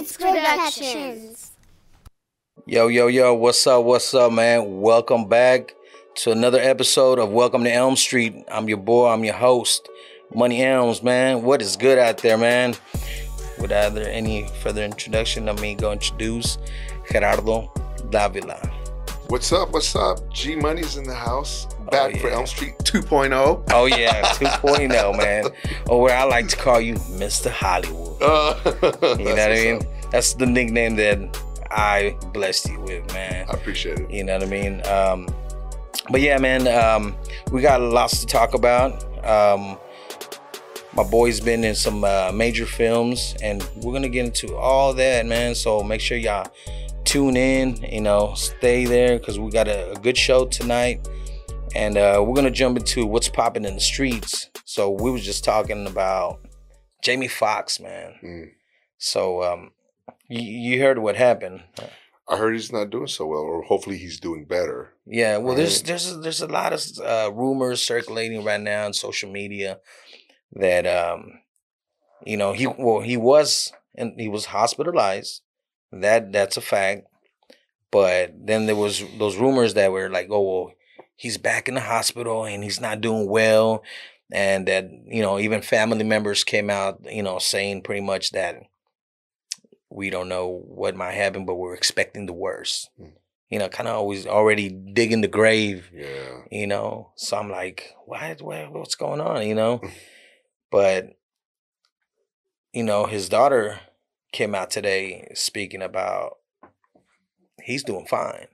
Roots Productions. Yo, yo, yo, what's up? What's up, man? Welcome back to another episode of Welcome to Elm Street. I'm your boy, I'm your host, Money Elms, man. What is good out there, man? Without any further introduction, let me go introduce Gerardo Davila. What's up? What's up? G Money's in the house. Oh, back for yeah. Elm Street 2.0. Oh, yeah, 2.0, man. Or where I like to call you Mr. Hollywood. Uh, You know what I mean? That's the nickname that I blessed you with, man. I appreciate it. You know what I mean? Um, but yeah, man, um, we got lots to talk about. Um, my boy's been in some uh, major films, and we're gonna get into all that, man. So make sure y'all tune in. You know, stay there because we got a, a good show tonight, and uh, we're gonna jump into what's popping in the streets. So we was just talking about Jamie Foxx, man. Mm. So um, you, you heard what happened. I heard he's not doing so well, or hopefully he's doing better. Yeah, well, there's there's there's a lot of uh, rumors circulating right now on social media that um, you know he well he was and he was hospitalized. That that's a fact. But then there was those rumors that were like, oh well, he's back in the hospital and he's not doing well, and that you know even family members came out you know saying pretty much that we don't know what might happen, but we're expecting the worst Mm. you know, kind of always already digging the grave, Yeah. you know. So I'm like, what, what what's going on, you know? but you know, his daughter came out today speaking about he's doing fine.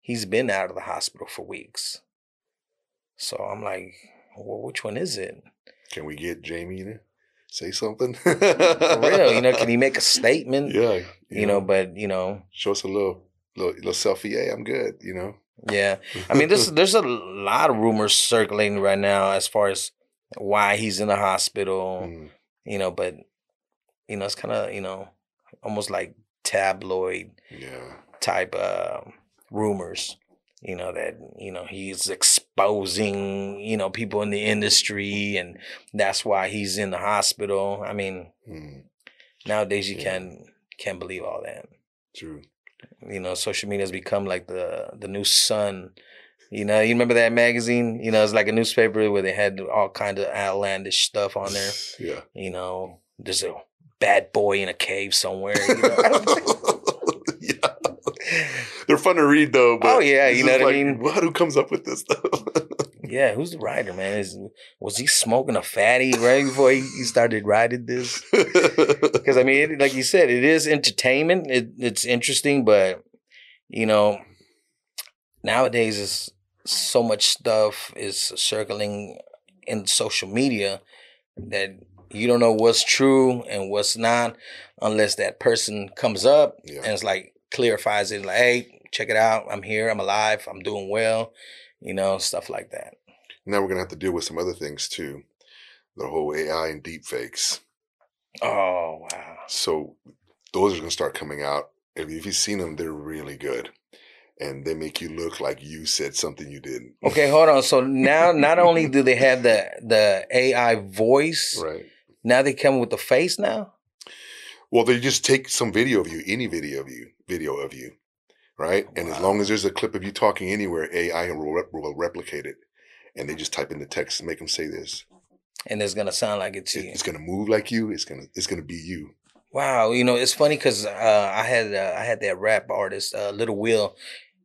He's been out of the hospital for weeks. So I'm like, well, which one is it? Can we get Jamie to say something? For real, you know, can he make a statement? Yeah. You know, but you know, show us a little, little, little selfie. Hey, I'm good. You know. Yeah, I mean, there's there's a lot of rumors circulating right now as far as why he's in the hospital. Mm. You know, but you know, it's kind of you know almost like tabloid Yeah. type uh, rumors. You know that you know he's exposing you know people in the industry, and that's why he's in the hospital. I mean, Mm. nowadays you Yeah. can't can't believe all that True. you know social media has become like the the new sun you know you remember that magazine you know it's like a newspaper where they had all kind of outlandish stuff on there Yeah. you know there's a bad boy in a cave somewhere you know? They're fun to read though. But Oh, yeah, you know what I mean? What? Who comes up with this stuff? yeah who's the writer man Is, was he smoking a fatty right before he, he started writing this because i mean it, like you said it is entertainment it, it's interesting but you know nowadays is so much stuff is circling in social media that you don't know what's true and what's not unless that person comes up Yeah. and it's like clarifies it like hey check it out i'm here i'm alive i'm doing well you know stuff like that now we're gonna have to deal with some other things too. The whole AI and deep fakes. oh wow So those are gonna start coming out. If, you've seen them, they're really good, and they make you look like you said something you didn't. okay hold on so now not only do they have the the ai voice Right. now they come with the face now Well, they just take some video of you, any video of you, video of you, right? And as long as there's a clip of you talking anywhere, AI will, rep- will replicate it, and they just type in the text and make them say this. and it's gonna sound like it to It- you it's gonna move like you. It's gonna it's gonna be you. Wow, you know it's funny because uh, I had uh, I had that rap artist uh, Little Will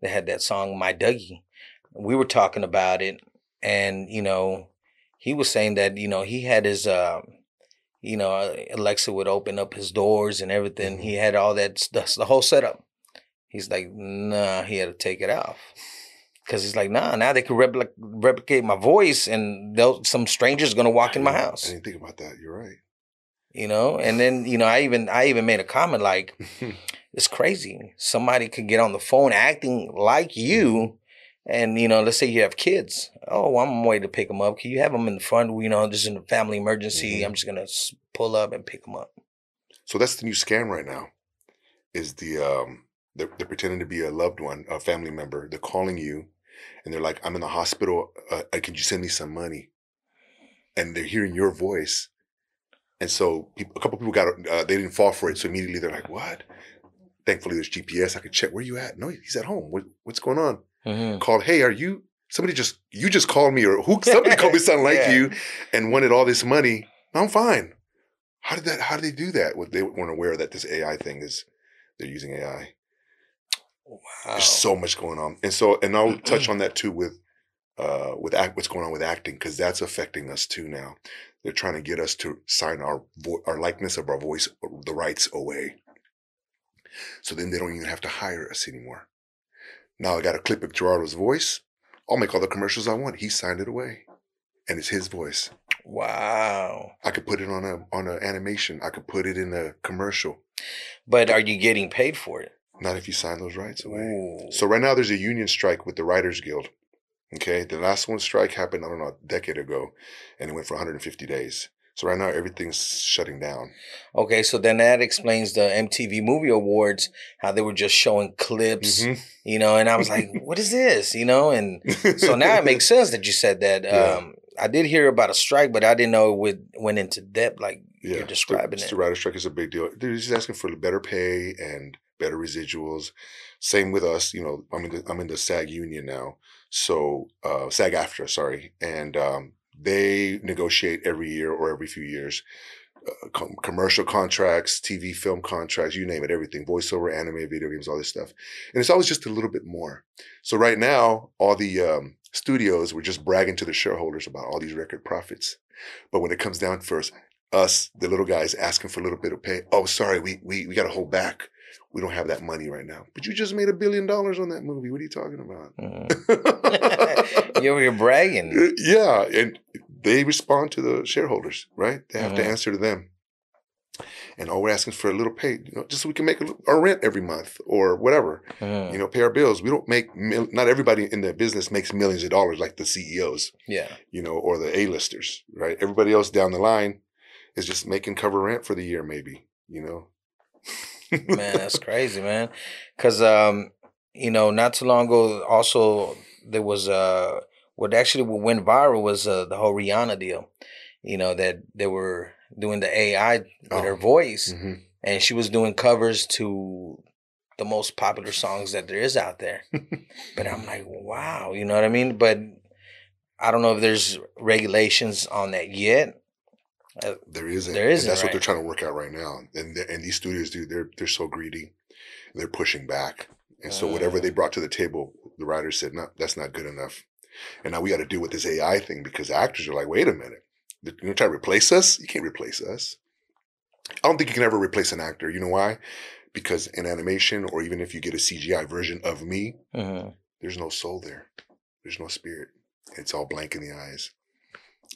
that had that song My Dougie. We were talking about it, and you know he was saying that you know he had his um, you know uh, Alexa would open up his doors and everything. He had all that stuff, the whole setup. He's like, nah, he had to take it off. Cause he's like, nah, now they can repli- replicate my voice, and they'll, some stranger's gonna walk in my house, I didn't think about that. You're right. you know. And then you know, I even I even made a comment like, it's crazy. Somebody could get on the phone acting like you, and you know, let's say you have kids. Oh, I'm on my way to pick them up. Can you have them in the front? You know, just in a family emergency. Mhm. I'm just gonna pull up and pick them up. So that's the new scam right now. Is the um they're, they're pretending to be a loved one, a family member. They're calling you, and they're like, "I'm in the hospital. Uh, uh, could you send me some money?" And they're hearing your voice, And so people, a couple people got uh, they didn't fall for it. So immediately they're like, "What?" Thankfully, there's GPS. I could check where you at. No, he's at home. What, what's going on? Mhm. Called. Hey, are you? Somebody just you just called me, or who? Somebody called me something like Yeah. you, and wanted all this money. I'm fine. How did that? How did they do that? Well, they weren't aware that this AI thing is they're using AI. Wow. There's so much going on, and so and I'll touch on that too with uh with act what's going on with acting because that's affecting us too now. They're trying to get us to sign our vo- our likeness of our voice, the rights away. So then they don't even have to hire us anymore. Now I got a clip of Gerardo's voice. I'll make all the commercials I want. He signed it away, and it's his voice. Wow. I could put it on a on an animation. I could put it in a commercial. But are you getting paid for it? Not if you sign those rights away. Ooh. So right now there's a union strike with the Writers Guild. Okay, the last one strike happened I don't know a decade ago, and it went for 150 days. So right now everything's shutting down. Okay, so then that explains the MTV Movie Awards, how they were just showing clips, Mhm. you know, and I was like, what is this? You know, and so now it makes sense that you said that. Yeah. Um, I did hear about a strike, but I didn't know it would, went into depth like yeah, you're describing the, it. The writer strike is a big deal. They're just asking for better pay and better residuals. Same with us. You know, I'm in the I'm in the SAG union now. So uh, SAG AFTRA, sorry, and um, they negotiate every year or every few years. Uh, com- commercial contracts, TV, film contracts, you name it, everything, voiceover, anime, video games, all this stuff, and it's always just a little bit more. So right now, all the um, studios were just bragging to the shareholders about all these record profits, but when it comes down us, us, the little guys, asking for a little bit of pay. Oh, sorry, we we we got to hold back. We don't have that money right now. But you just made a billion dollars on that movie. What are you talking about? Mhm. You're, you're bragging. yeah, and they respond to the shareholders, right? They have to Mhm. answer to them. And all we're asking for a little pay, you know, just so we can make a, our rent every month or whatever, Mhm. you know, pay our bills. We don't make, mil- not everybody in the business makes millions of dollars like the CEOs, Yeah. you know, or the A-listers, right? Everybody else down the line is just making cover rent for the year, maybe, you know. man that's crazy man. Because um you know not too long ago also there was uh what actually what went viral was uh, the whole rihanna deal you know that they were doing the ai with her Oh. voice hmm and she was doing covers to the most popular songs that there is out there. But i'm like wow you know what i mean? But i don't know if there's regulations on that yet There isn't. There and isn't, that's what they're trying to work out right now. And the- and these studios do. They're they're so greedy. They're pushing back. And so whatever Uh. they brought to the table, the writers said, "No, that's not good enough." And now we got to deal with this AI thing because actors are like, "Wait a minute, you're gonna try to replace us? You can't replace us." I don't think you can ever replace an actor. You know why? Because in animation, or even if you get a CGI version of me, Mhm. there's no soul there. There's no spirit. It's all blank in the eyes.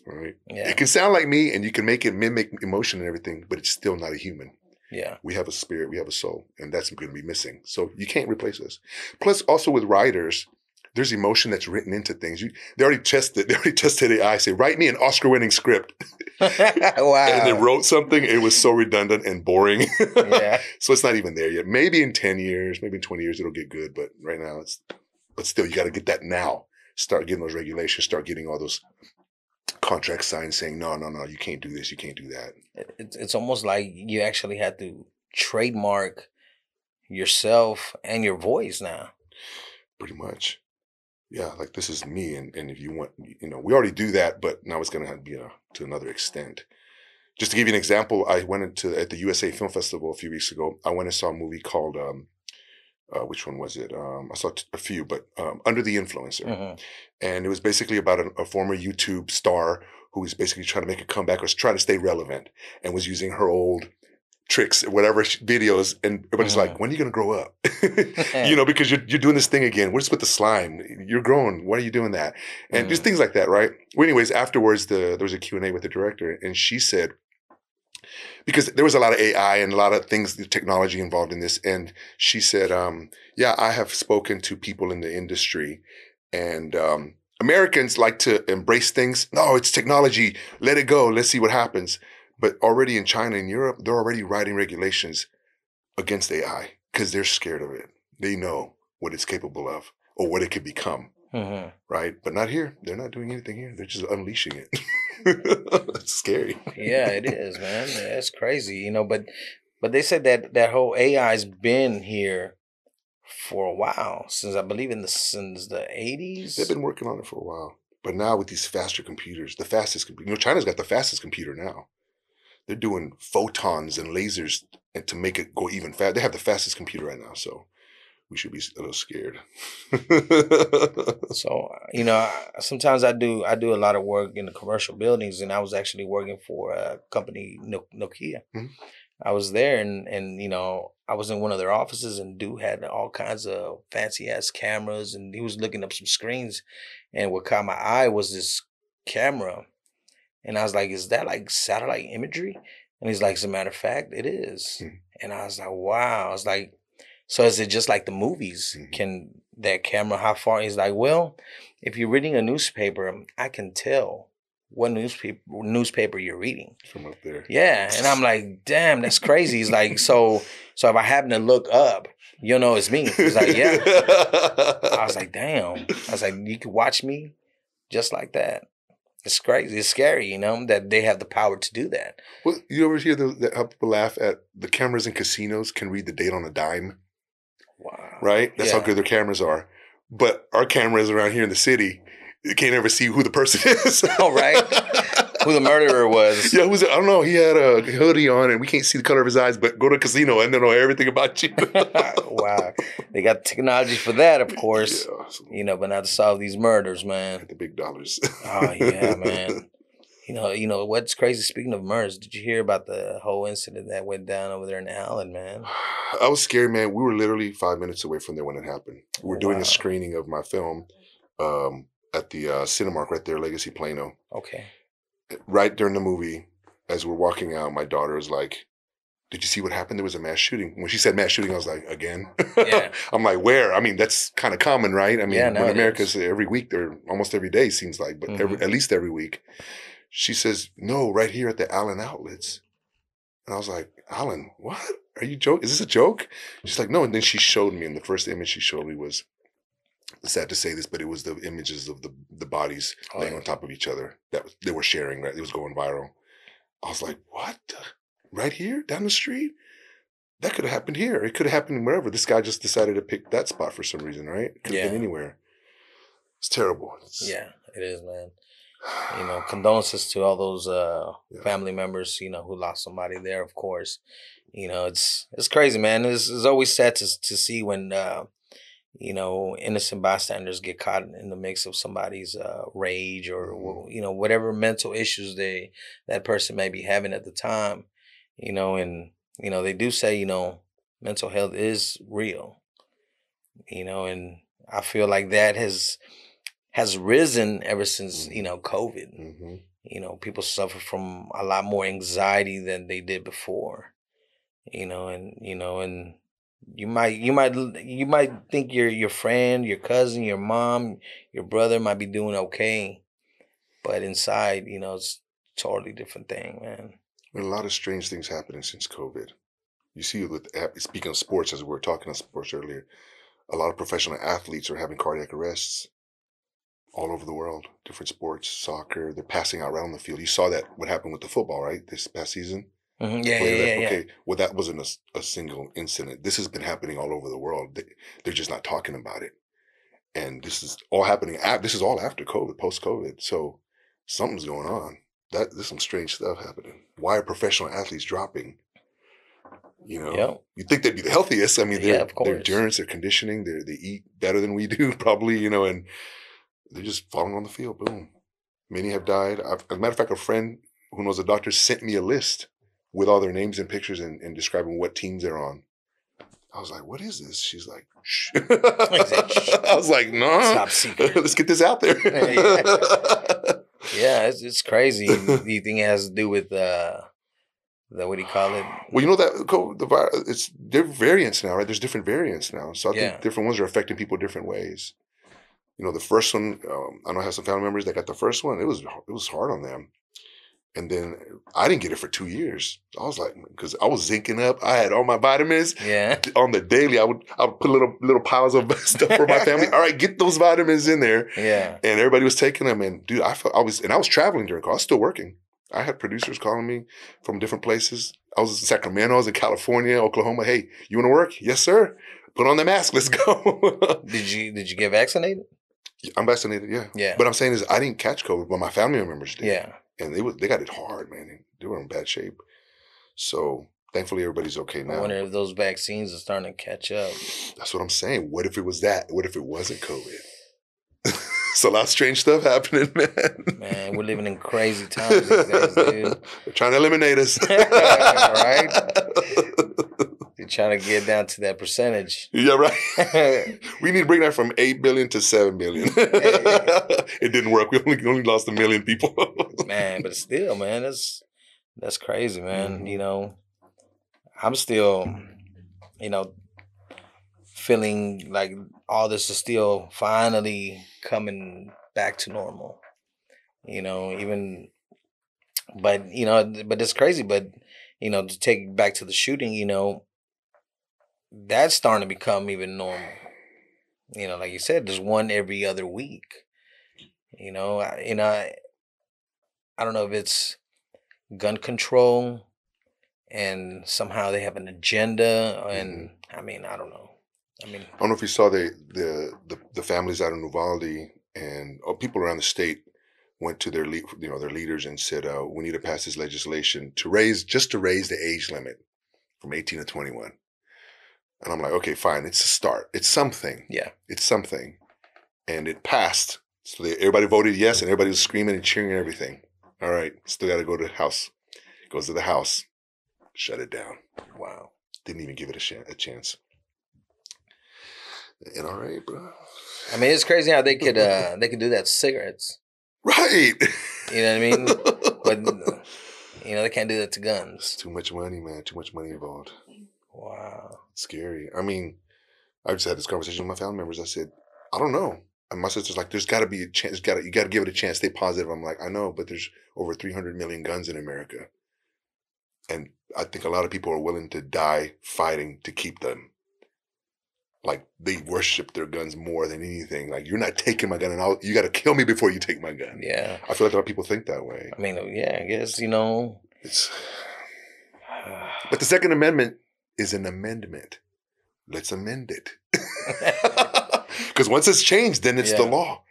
Right? yeah It can sound like me and you can make it mimic emotion and everything, but it's still not a human. yeah We have a spirit, we have a soul, and that's going to be missing. So you can't replace us. Plus, also with writers, there's emotion that's written into things. You, they already tested. They already tested AI. Say, write me an Oscar-winning script, wow and they wrote something. It was so redundant and boring. yeah so it's not even there yet. Maybe in ten years, maybe in twenty years, it'll get good. But right now, it's. But still, you got to get that now. Start getting those regulations. Start getting all those contracts signed saying, no, no, no, you can't do this. You can't do that. it's it's almost like you actually had to trademark yourself and your voice now. pretty much. Yeah, like this is me, and, and if you want, you know, we already do that, but now it's going to be a, to another extent. Just to give you an example, I went into at the USA Film Festival a few weeks ago. I went and saw a movie called, um, uh, which one was it? Um, I saw t- a few, but um, Under the Influencer, Mhm. and it was basically about a, a former YouTube star who was basically trying to make a comeback or trying to stay relevant, and was using her old tricks, whatever sh- videos, and everybody's like, "When are you going to grow up?" you know, because you're you're doing this thing again. What is with the slime? You're growing. Why are you doing that? And just Mhm. things like that, right? Well, anyways, afterwards, the there was a Q and A with the director, and she said, because there was a lot of AI and a lot of things, the technology involved in this, and she said, um, "Yeah, I have spoken to people in the industry, and um, Americans like to embrace things. No, it's technology. Let it go. Let's see what happens." But already in China and Europe, they're already writing regulations against AI because they're scared of it. They know what it's capable of or what it could become, Mhm. right? But not here. They're not doing anything here. They're just unleashing it. it's scary. yeah, it is, man. It's crazy, you know. But but they said that that whole AI's been here for a while since I believe in the since the eighties. They've been working on it for a while, but now with these faster computers, the fastest computer, you know, China's got the fastest computer now. They're doing photons and lasers and to make it go even faster. They have the fastest computer right now, so we should be a little scared. so you know, sometimes I do I do a lot of work in the commercial buildings, and I was actually working for a company, No- Nokia. Mhm. I was there, and and you know, I was in one of their offices, and dude had all kinds of fancy ass cameras, and he was looking up some screens, and what caught my eye was this camera, and I was like, "Is that like satellite imagery?" And he's like, "As a matter of fact, it is." Mhm. And I was like, "Wow!" I was like, "So is it just like the movies? Mhm. Can that camera how far?" He's like, "Well, if you're reading a newspaper, I can tell what newspaper newspaper you're reading." From up there. Yeah, and I'm like, "Damn, that's crazy." He's like, "So, so if I happen to look up, you'll know it's me." He's like, "Yeah." I was like, "Damn." I was like, "You can watch me just like that." It's crazy. It's scary, you know, that they have the power to do that. Well, you ever hear the, the, how people laugh at the cameras in casinos can read the date on a dime, Wow. right? That's how good their cameras are. But our cameras around here in the city, you can't ever see who the person is. Oh, right. Who the murderer was. Yeah, who's it? I don't know. He had a hoodie on, and we can't see the color of his eyes. But go to a casino, and they know everything about you. wow. They got technology for that, of course. Yeah, You know, but not to solve these murders, man. the big dollars. Oh yeah, man. You know, you know what's crazy. Speaking of murders, did you hear about the whole incident that went down over there in Allen, man? I was scared, man. We were literally five minutes away from there when it happened. We were doing a screening of my film um, at the uh, Cinemark right there, Legacy Plano. Okay. Right during the movie, as we're walking out, my daughter was like, "Did you see what happened? There was a mass shooting." When she said mass shooting, I was like, "Again?" Yeah. I'm like, "Where?" I mean, that's kind of common, right? I mean, Yeah, in America's every week, they're almost every day seems like, but every, Mhm. at least every week. She says, "No, right here at the Allen outlets." And I was like, Allen, what? Are you joking? Is this a joke? She's like, no. And then she showed me, and the first image she showed me was sad to say this, but it was the images of the the bodies Oh, laying yeah. on top of each other that was- they were sharing. Right, it was going viral. I was like, what? Right here, down the street? That could have happened here. It could have happened wherever. This guy just decided to pick that spot for some reason, right? Could have Yeah. been anywhere. It's terrible. It's- Yeah, it is, man. You know, condolences to all those uh Yeah. family members, you know, who lost somebody there, of course. You know, it's it's crazy, man. It's, it's always sad to to see when uh you know innocent bystanders get caught in the mix of somebody's uh rage or Mhm. you know whatever mental issues they that person may be having at the time. You know, and you know they do say you know mental health is real. You know, and I feel like that has has risen ever since you know COVID. Mhm. You know, people suffer from a lot more anxiety than they did before. You know, and you know, and you might you might you might think your your friend, your cousin, your mom, your brother might be doing okay, but inside, you know, it's totally different thing, man. Been a lot of strange things happening since COVID. You see, with speaking of sports, as we were talking of sports earlier, a lot of professional athletes are having cardiac arrests all over the world. Different sports, soccer, they're passing out around the field. You saw that what happened with the football, right? This past season. Mhm, Yeah, yeah, yeah, yeah. Okay, well, that wasn't a single incident. This has been happening all over the world. They, they're just not talking about it, and this is all happening. This is all after COVID, post COVID. So something's going on. That there's some strange stuff happening. Why are professional athletes dropping? You know, Yep. you think they'd be the healthiest. I mean, Yeah, their of their endurance, their conditioning, they they eat better than we do, probably. You know, and they're just falling on the field. Boom. Many have died. I've, as a matter of fact, a friend who knows a doctor sent me a list with all their names and pictures and, and describing what teams they're on. I was like, "What is this?" She's like, "Shh." I was like, "No, secret. let's get this out there." Yeah, it's it's crazy. do you think it has to do with uh the what do you call it? Well, you know that the virus, it's different variants now, right? There's different variants now, so I Yeah. think different ones are affecting people different ways. You know, the first one, um, I know I have some family members that got the first one. It was it was hard on them, And then I didn't get it for two years. I was like, because I was zinking up. I had all my vitamins Yeah. on the daily. I would I would put little little piles of stuff for my family. all right, get those vitamins in there. Yeah. And everybody was taking them. And dude, I felt I was and I was traveling during. I was still working. I had producers calling me from different places. I was in Sacramento. I was in California, Oklahoma. Hey, you want to work? Yes, sir. Put on the mask. Let's go. Did you did you get vaccinated? I'm vaccinated. Yeah. Yeah. But I'm saying is I didn't catch COVID, but my family members did. Yeah. And they was they got it hard, man. They were in bad shape. So thankfully everybody's okay now. I wonder if those vaccines are starting to catch up. That's what I'm saying. What if it was that? What if it wasn't COVID? it's a lot of strange stuff happening, man. Man, we're living in crazy times these days, dude. They're trying to eliminate us. Right? You're trying to get down to that percentage. Yeah, right. we need to bring that from eight billion to seven billion. it didn't work. We only, only lost a million people. man, but still, man, that's that's crazy, man. Mhm. You know, I'm still, you know, feeling like all this is still finally coming back to normal. You know, even, but you know, but it's crazy. But you know, to take back to the shooting, you know, that's starting to become even normal. You know, like you said, there's one every other week. You know, I, you know, I, I don't know if it's gun control and somehow they have an agenda and I mean, I don't know. I mean, I don't know if you saw the the the, the families out in Uvalde and uh, people around the state went to their lead, you know their leaders and said uh, we need to pass this legislation to raise just to raise the age limit from 18 to 21. And I'm like, okay, fine, it's a start. It's something. yeah. It's something. And it passed. So they, everybody voted yes, and everybody was screaming and cheering and everything. All right, still got to go to the house. Goes to the house, shut it down. Wow. Didn't even give it a, sh- a chance. And all right, bro. I mean, it's crazy how they could uh they could do that cigarettes. Right. You know what I mean? But you know, they can't do that to It's guns. too much money, man. Too much money involved. Wow. Scary. I mean, I just had this conversation with my family members. I said, I don't know. And my sister's like, there's got to be a chance. Got you got to give it a chance. Stay positive. I'm like, I know, but there's over 300 million guns in America, and I think a lot of people are willing to die fighting to keep them. Like they worship their guns more than anything. Like you're not taking my gun, and I'll, you got to kill me before you take my gun. Yeah. I feel like a lot of people think that way. I mean, yeah, I guess, you know. It's but the Second Amendment is an amendment. Let's amend it. Because once it's changed, then it's the law.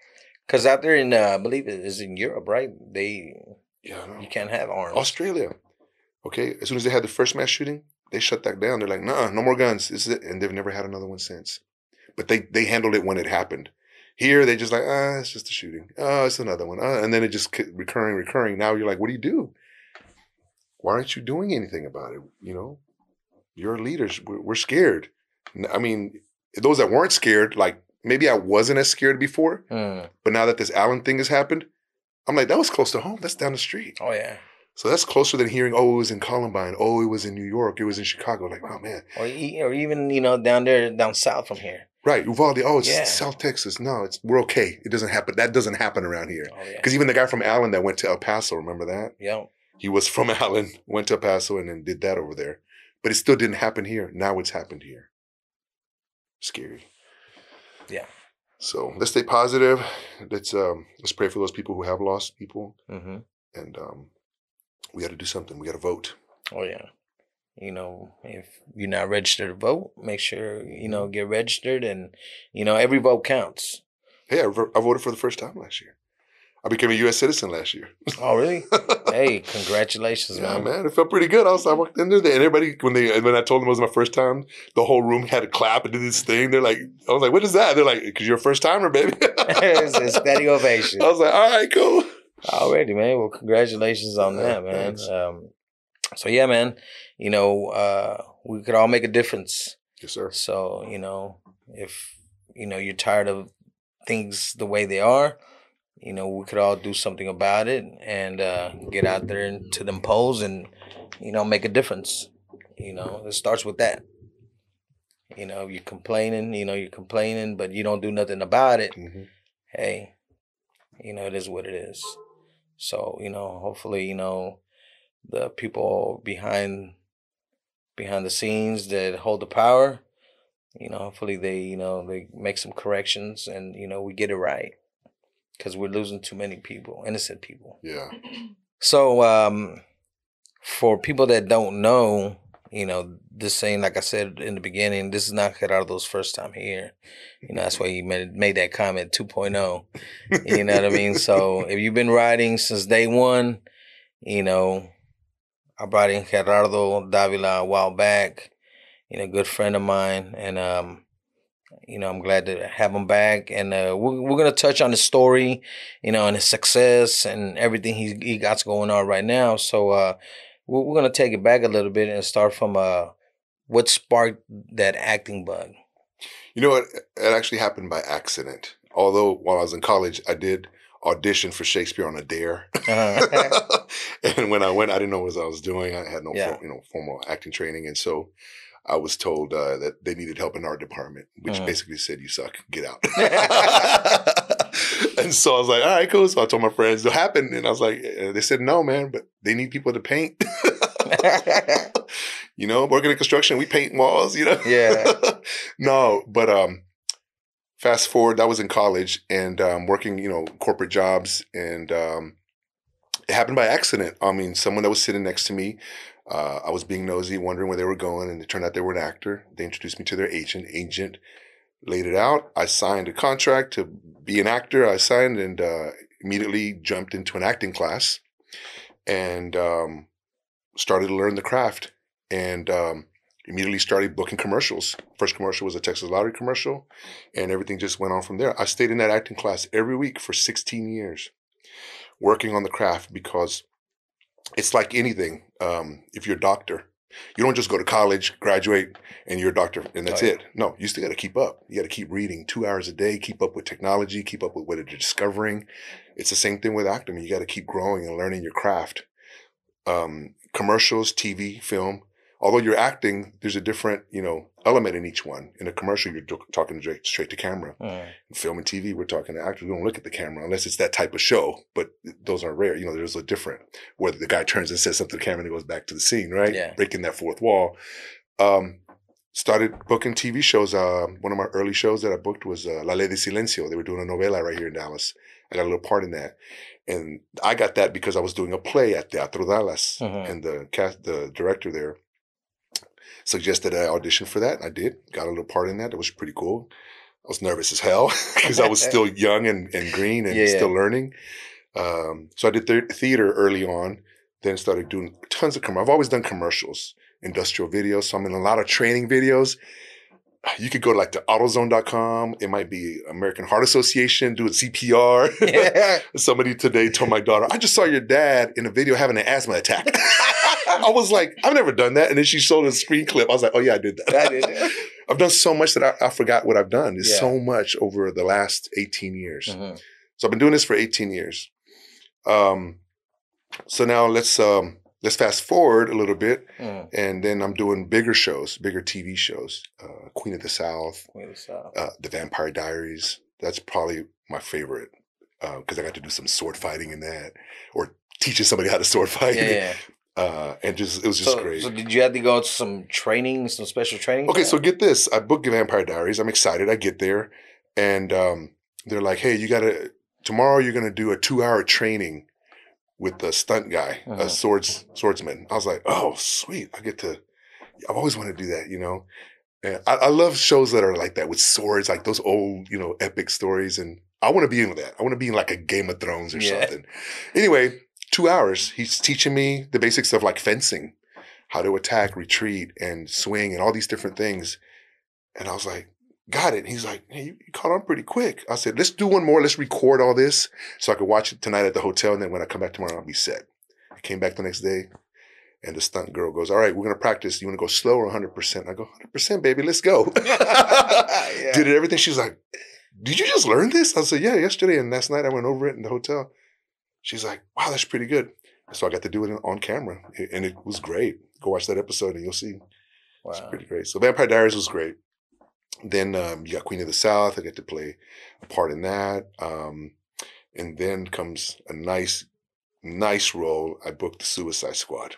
Because out there in, uh, I believe it is in Europe, right? They, Yeah, you can't have arms. Australia. Okay, as soon as they had the first mass shooting, they shut that down. They're like, nah, no more guns. This is it. And they've never had another one since. But they they handled it when it happened. Here, they just like, ah, it's just a shooting. Oh, it's another one. Ah, and then it just kept recurring, recurring. Now you're like, what do you do? Why aren't you doing anything about it? You know, you're leaders. We're, scared. i mean, those that weren't scared, like maybe I wasn't as scared before, Hmm. but now that this Allen thing has happened, I'm like, that was close to home. That's down the street. Oh, yeah. So that's closer than hearing, oh, it was in Columbine. Oh, it was in New York. It was in Chicago. Like, oh, man. Or, or even, you know, down there, down south from here. Right. Uvalde. Oh, it's Yeah. South Texas. No, it's we're okay. It doesn't happen. That doesn't happen around here. Oh, yeah. Because even the guy from Allen that went to El Paso, remember that? Yeah. He was from Allen, went to El Paso, and then did that over there. But it still didn't happen here. Now it's happened here. Scary. Yeah. So let's stay positive. Let's um let's pray for those people who have lost people. hmm And um we got to do something. We got to vote. Oh yeah. You know, if you're not registered to vote, make sure you know get registered, and you know every vote counts. Hey, I voted for the first time last year. I became a U.S. citizen last year. Oh really? hey, congratulations, Yeah, man. man, it felt pretty good. I was, I walked in there, and everybody when they when I told them it was my first time, the whole room had to clap and did this thing. They're like, I was like, "What is that?" They're like, "Cause you're a first timer, baby." it's a steady ovation. I was like, "All right, cool." Already, man. Well, congratulations on Yeah, that, man. Um, so yeah, man. You know, uh, we could all make a difference. Yes, sir. So you know, if you know you're tired of things the way they are, you know, we could all do something about it and uh, get out there into them polls and you know make a difference. You know, it starts with that. You know, you're complaining. You know, you're complaining, but you don't do nothing about it. hmm Hey, you know, it is what it is. So you know, hopefully, you know, the people behind behind the scenes that hold the power, you know, hopefully they you know they make some corrections and you know we get it right because we're losing too many people, innocent people. Yeah. So, um, for people that don't know, you know, this saying, like I said in the beginning, this is not Gerardo's first time here. You know, that's why he made, made that comment 2.0. You know what I mean? So, if you've been riding since day one, you know, I brought in Gerardo Davila a while back, you know, good friend of mine. And, um, you know, I'm glad to have him back, and uh, we're we're gonna touch on his story, you know, and his success and everything he he got going on right now. So uh, we're, we're gonna take it back a little bit and start from uh, what sparked that acting bug. You know what? It actually happened by accident. Although while I was in college, I did audition for Shakespeare on a dare. Uh-huh. and when I went, I didn't know what I was doing. I had no, Yeah. for, you know, formal acting training, and so I was told uh, that they needed help in our department, which Mhm. basically said, "You suck, get out." and so I was like, "All right, cool." So I told my friends, "It happened," and I was like, uh, "They said no, man, but they need people to paint." you know, working in construction, we paint walls. You know, Yeah. no, but um, fast forward, that was in college and um, working, you know, corporate jobs, and um, it happened by accident. I mean, someone that was sitting next to me, uh, I was being nosy, wondering where they were going, and it turned out they were an actor. They introduced me to their agent. Agent laid it out. I signed a contract to be an actor. I signed and uh, immediately jumped into an acting class, and um, started to learn the craft. And um, immediately started booking commercials. First commercial was a Texas Lottery commercial, and everything just went on from there. I stayed in that acting class every week for 16 years, working on the craft because it's like anything. Um, if you're a doctor, you don't just go to college, graduate, and you're a doctor, and that's Oh, yeah. it. No, you still got to keep up. You got to keep reading two hours a day, keep up with technology, keep up with what you're discovering. It's the same thing with acting. You got to keep growing and learning your craft. Um, commercials, TV, film, although you're acting, there's a different, you know, element in each one. In a commercial, you're do- talking straight, straight to camera. Mm. In film and TV, we're talking to actors. We don't look at the camera unless it's that type of show. But those are rare. You know, there's a different whether the guy turns and says something to the camera and it goes back to the scene, right? Yeah. Breaking that fourth wall. Um, started booking TV shows. Uh, one of my early shows that I booked was uh, La Ley de Silencio. They were doing a novela right here in Dallas. I got a little part in that. And I got that because I was doing a play at Teatro Dallas. Mhm. And the cast, the director there suggested I audition for that. I did. Got a little part in that. That was pretty cool. I was nervous as hell because I was still young and, and green and Yeah, still learning. Um, so I did thea- theater early on, then started doing tons of commercials. I've always done commercials, industrial videos. So I'm in a lot of training videos. You could go to like to AutoZone.com. It might be American Heart Association doing CPR. Yeah. Somebody today told my daughter, I just saw your dad in a video having an asthma attack. I was like, I've never done that. And then she showed a screen clip. I was like, oh, yeah, I did that. I did. I've done so much that I, I forgot what I've done. It's Yeah. so much over the last 18 years. Mhm. So I've been doing this for 18 years. Um, so now let's um, let's fast forward a little bit, Mm. and then I'm doing bigger shows, bigger TV shows. Uh, Queen of the South, Queen of the South. uh, The Vampire Diaries. That's probably my favorite because I got to do some sword fighting in that, or teaching somebody how to sword fight. Yeah, yeah. Uh, and just it was just So, great. so did you have to go to some training, some special training? Okay, so get this. I booked Vampire Diaries. I'm excited. I get there, and um, they're like, "Hey, you gotta tomorrow. You're gonna do a two hour training with the stunt guy, a Mhm. swords swordsman." I was like, "Oh, sweet! I get to. I've always wanted to do that, you know." And I, I love shows that are like that with swords, like those old, you know, epic stories. And I want to be in that. I want to be in like a Game of Thrones or Yeah. something. Anyway, two hours. He's teaching me the basics of like fencing, how to attack, retreat, and swing, and all these different things. And I was like, got it. He's like, hey, you caught on pretty quick. I said, let's do one more. Let's record all this so I could watch it tonight at the hotel. And then when I come back tomorrow, I'll be set. I came back the next day and the stunt girl goes, all right, we're going to practice. You want to go slow or 100%? I go, 100%, baby. Let's go. Yeah. Did it everything. She's like, did you just learn this? I said, yeah, yesterday. And last night I went over it in the hotel. She's like, wow, that's pretty good. So I got to do it on camera and it was great. Go watch that episode and you'll see. Wow. It's pretty great. So Vampire Diaries was great. Then um, you got Queen of the South. I get to play a part in that. Um, and then comes a nice nice role. I booked the Suicide Squad.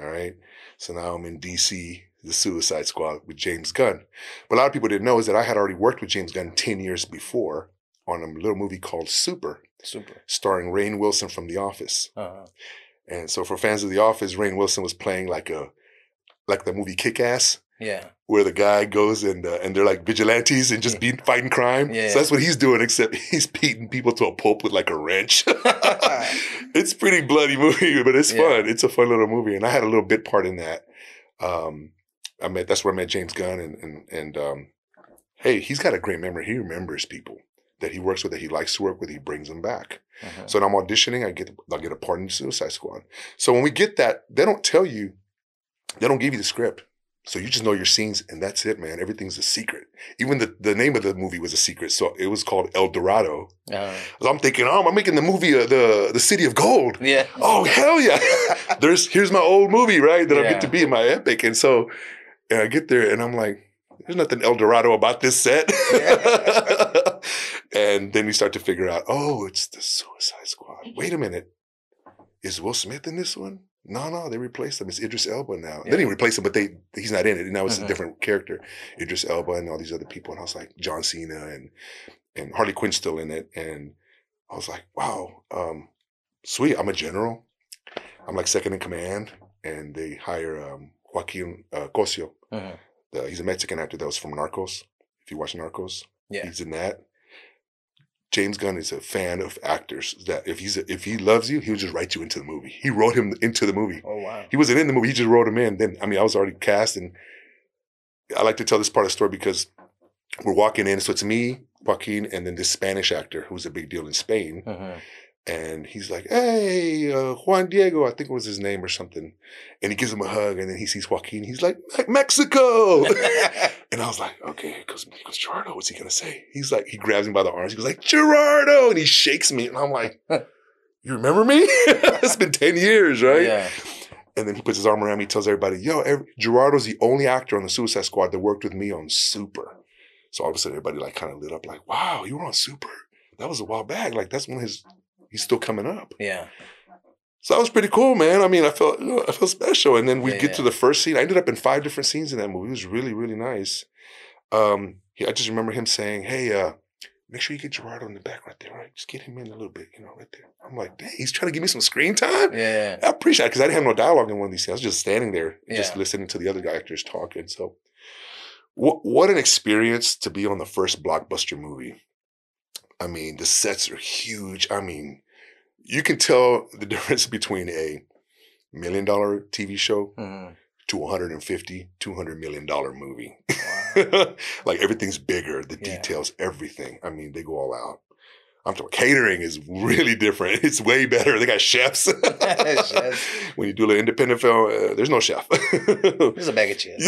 All right. So now I'm in DC, the Suicide Squad with James Gunn. But a lot of people didn't know is that I had already worked with James Gunn 10 years before on a little movie called Super, Super. starring Rainn Wilson from The Office. Uh-huh. And so for fans of The Office, Rainn Wilson was playing like a like the movie Kick Ass, Yeah. where the guy goes and uh, and they're like vigilantes and just Yeah. beat fighting crime. Yeah. So that's what he's doing, except he's beating people to a pulp with like a wrench. it's pretty bloody movie, but it's Yeah. fun. It's a fun little movie, and I had a little bit part in that. Um, I met that's where I met James Gunn, and and and um, hey, he's got a great memory. He remembers people that he works with, that he likes to work with. He brings them back. Uh-huh. So when I'm auditioning, I get I'll get a part in the Suicide Squad. So when we get that, they don't tell you, they don't give you the script. So you just know your scenes, and that's it, man. Everything's a secret. Even the, the name of the movie was a secret. So it was called El Dorado. Uh-huh. So I'm thinking, oh, I'm making the movie uh, the the City of Gold. Yeah. Oh hell yeah! There's here's my old movie, right? That I Yeah. get to be in my epic, and so and I get there, and I'm like, there's nothing El Dorado about this set. and then we start to figure out, oh, it's the Suicide Squad. Wait a minute, is Will Smith in this one? No, no, they replaced him. It's Idris Elba now. They didn't replace him, but they he's not in it. Now it's a different character, Idris Elba and all these other people. And I was like, John Cena and and Harley Quinn still in it, and I was like, wow, um, sweet. I'm a general. I'm like second in command, and they hire um, Joaquin uh, Cosio. Uh-huh. The, he's a Mexican actor that was from Narcos. If you watch Narcos, Yeah. he's in that. James Gunn is a fan of actors. That if he's if he loves you, he'll just write you into the movie. He wrote him into the movie. Oh wow. He wasn't in the movie. He just wrote him in. Then I mean, I was already cast, and I like to tell this part of the story because we're walking in. So it's me, Joaquin, and then this Spanish actor who's a big deal in Spain. Uh-huh. And he's like, "Hey, uh, Juan Diego, I think it was his name or something." And he gives him a hug, and then he sees Joaquin. He's like, "Me- "Mexico!" and I was like, "Okay." He goes, "Gerardo, what's he gonna say?" He's like, he grabs him by the arms. He goes like, "Gerardo," and he shakes me, and I'm like, "You remember me? it's been ten years, right?" Yeah. And then he puts his arm around me, tells everybody, "Yo, every, Gerardo's the only actor on the Suicide Squad that worked with me on Super." So all of a sudden, everybody like kind of lit up, like, "Wow, you were on Super? That was a while back. Like that's when his he's still coming up." Yeah. So that was pretty cool, man. I mean, I felt I felt special. And then we Yeah, get yeah. to the first scene. I ended up in five different scenes in that movie. It was really, really nice. Um, yeah, I just remember him saying, "Hey, uh, make sure you get Gerardo in the back right there, right? Just get him in a little bit, you know, right there." I'm like, "Dang, he's trying to give me some screen time." Yeah. I appreciate it because I didn't have no dialogue in one of these scenes. I was just standing there, just listening to the other actors talking. So, what what an experience to be on the first blockbuster movie. I mean, the sets are huge. I mean, you can tell the difference between a million dollar TV show Mhm. to a 150, 200 million dollar movie. Wow. like everything's bigger, the Yeah. details, everything. I mean, they go all out. I'm talking catering is really different. It's way better. They got chefs. Chefs. when you do an independent film, uh, there's no chef. There's a bag of chips.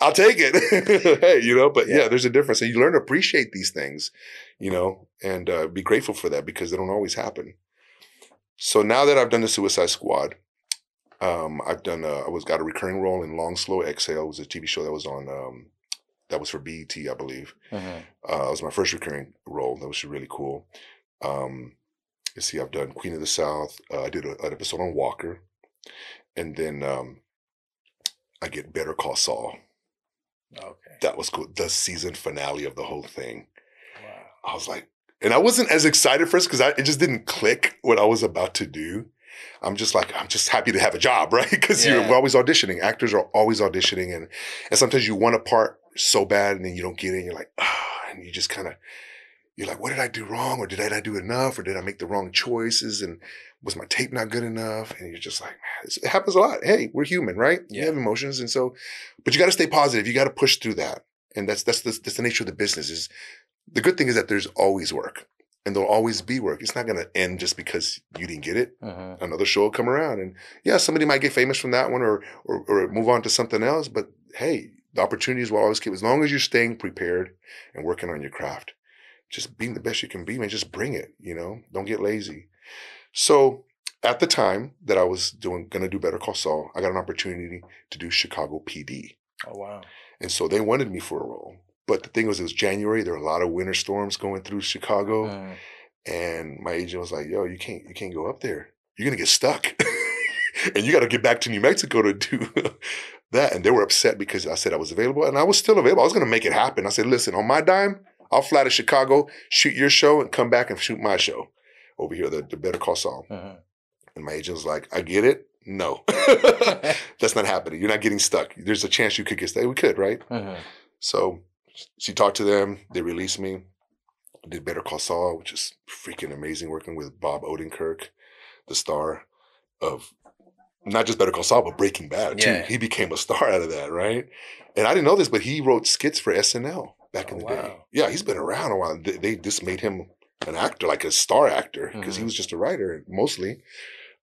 I'll take it. hey, you know, but yeah. Yeah. there's a difference. And you learn to appreciate these things, you know, and uh, be grateful for that because they don't always happen. So now that I've done the Suicide Squad, um, I've done, uh, I was got a recurring role in Long Slow Exhale. It was a TV show that was on, um, that was for BET, I believe. Mhm. Uh, it was my first recurring role. That was really cool. Um, let's see, I've done Queen of the South. Uh, I did a, an episode on Walker, and then um, I get Better Call Saul. Okay. That was cool. The season finale of the whole thing. Wow. I was like, and I wasn't as excited first because it just didn't click what I was about to do. I'm just like, I'm just happy to have a job, right? Because Yeah. you're always auditioning. Actors are always auditioning, and and sometimes you want a part so bad, and then you don't get it. And you're like, ah, and you just kind of, you're like, what did I do wrong, or did I not do enough, or did I make the wrong choices, and was my tape not good enough? And you're just like, man, it happens a lot. Hey, we're human, right? Yeah. We have emotions, and so, but you got to stay positive. You got to push through that, and that's that's the, that's the nature of the business. Is the good thing is that there's always work, and there'll always be work. It's not going to end just because you didn't get it Mhm. another show will come around and yeah somebody might get famous from that one or, or or move on to something else but hey the opportunities will always keep. As long as you're staying prepared and working on your craft just being the best you can be man. Just bring it you know? Don't get lazy. So at the time that i was doing gonna do better call saul i got an opportunity to do chicago pd Oh wow. and so they wanted me for a role. But the thing was it was january. There were a lot of winter storms going through chicago. Mhm. And my agent was like, "Yo, you can't you can't go up there. You're gonna get stuck, and you got to get back to New Mexico to do that." And they were upset because I said I was available, and I was still available. I was gonna make it happen. I said, "Listen, on my dime, I'll fly to Chicago, shoot your show, and come back and shoot my show over here, the, the Better Call Saul." Mhm. And my agent was like, "I get it. No, that's not happening. You're not getting stuck. There's a chance you could get stuck. We could, right?" Mhm. So she talked to them. They released me. Did Better Call Saul, which is freaking amazing, working with Bob Odenkirk, the star of not just Better Call Saul, but Breaking Bad too. Yeah. He became a star out of that, right? And I didn't know this, but he wrote skits for SNL back in Oh, the day. Yeah, he's been around a while. They, they just made him an actor, like a star actor, because he Mhm. was just a writer mostly.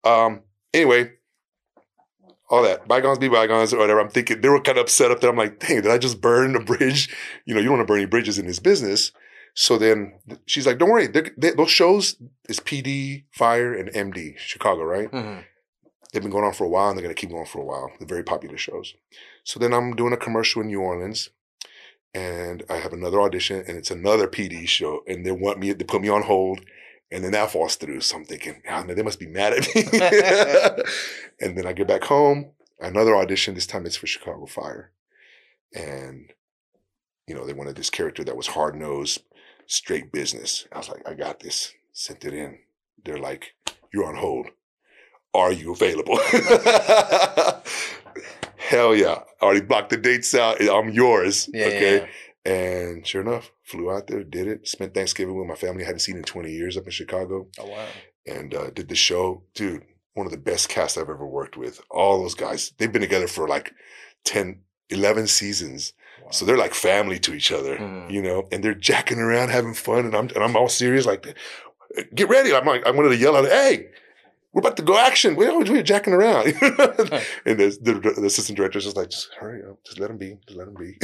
Um, anyway, all that bygones be bygones or whatever. I'm thinking they were kind of upset up there. I'm like, dang, did I just burn a bridge? You know, you don't want to burn any bridges in this business. So then she's like, don't worry, they're- those shows is PD, Fire, and MD, Chicago, right? Mhm. They've been going on for a while and they're going to keep going for a while. They're very popular shows. So then I'm doing a commercial in New Orleans and I have another audition and it's another PD show and they want me, they put me on hold and then that falls through. So I'm thinking, ah, man, they must be mad at me. and then I get back home, another audition. This time it's for Chicago Fire. And, you know, they wanted this character that was hard nosed, straight business. I was like, I got this. Sent it in. They're like, you're on hold. Are you available? Hell yeah. I already blocked the dates out. I'm yours. Yeah, okay. yeah, And sure enough, flew out there, did it, spent Thanksgiving with my family. I hadn't seen in 20 years up in Chicago Oh wow. and uh, did the show. Dude, one of the best casts I've ever worked with. All those guys, they've been together for like 10, 11 seasons. Wow. So they're like family to each other, Mhm. you know, and they're jacking around, having fun. And I'm, and I'm all serious, like, get ready. I'm like, I wanted to yell out, hey, we're about to go action. We're, we're jacking around. and the, the, the assistant director's just like, just hurry up. Just let him be. Just let him be.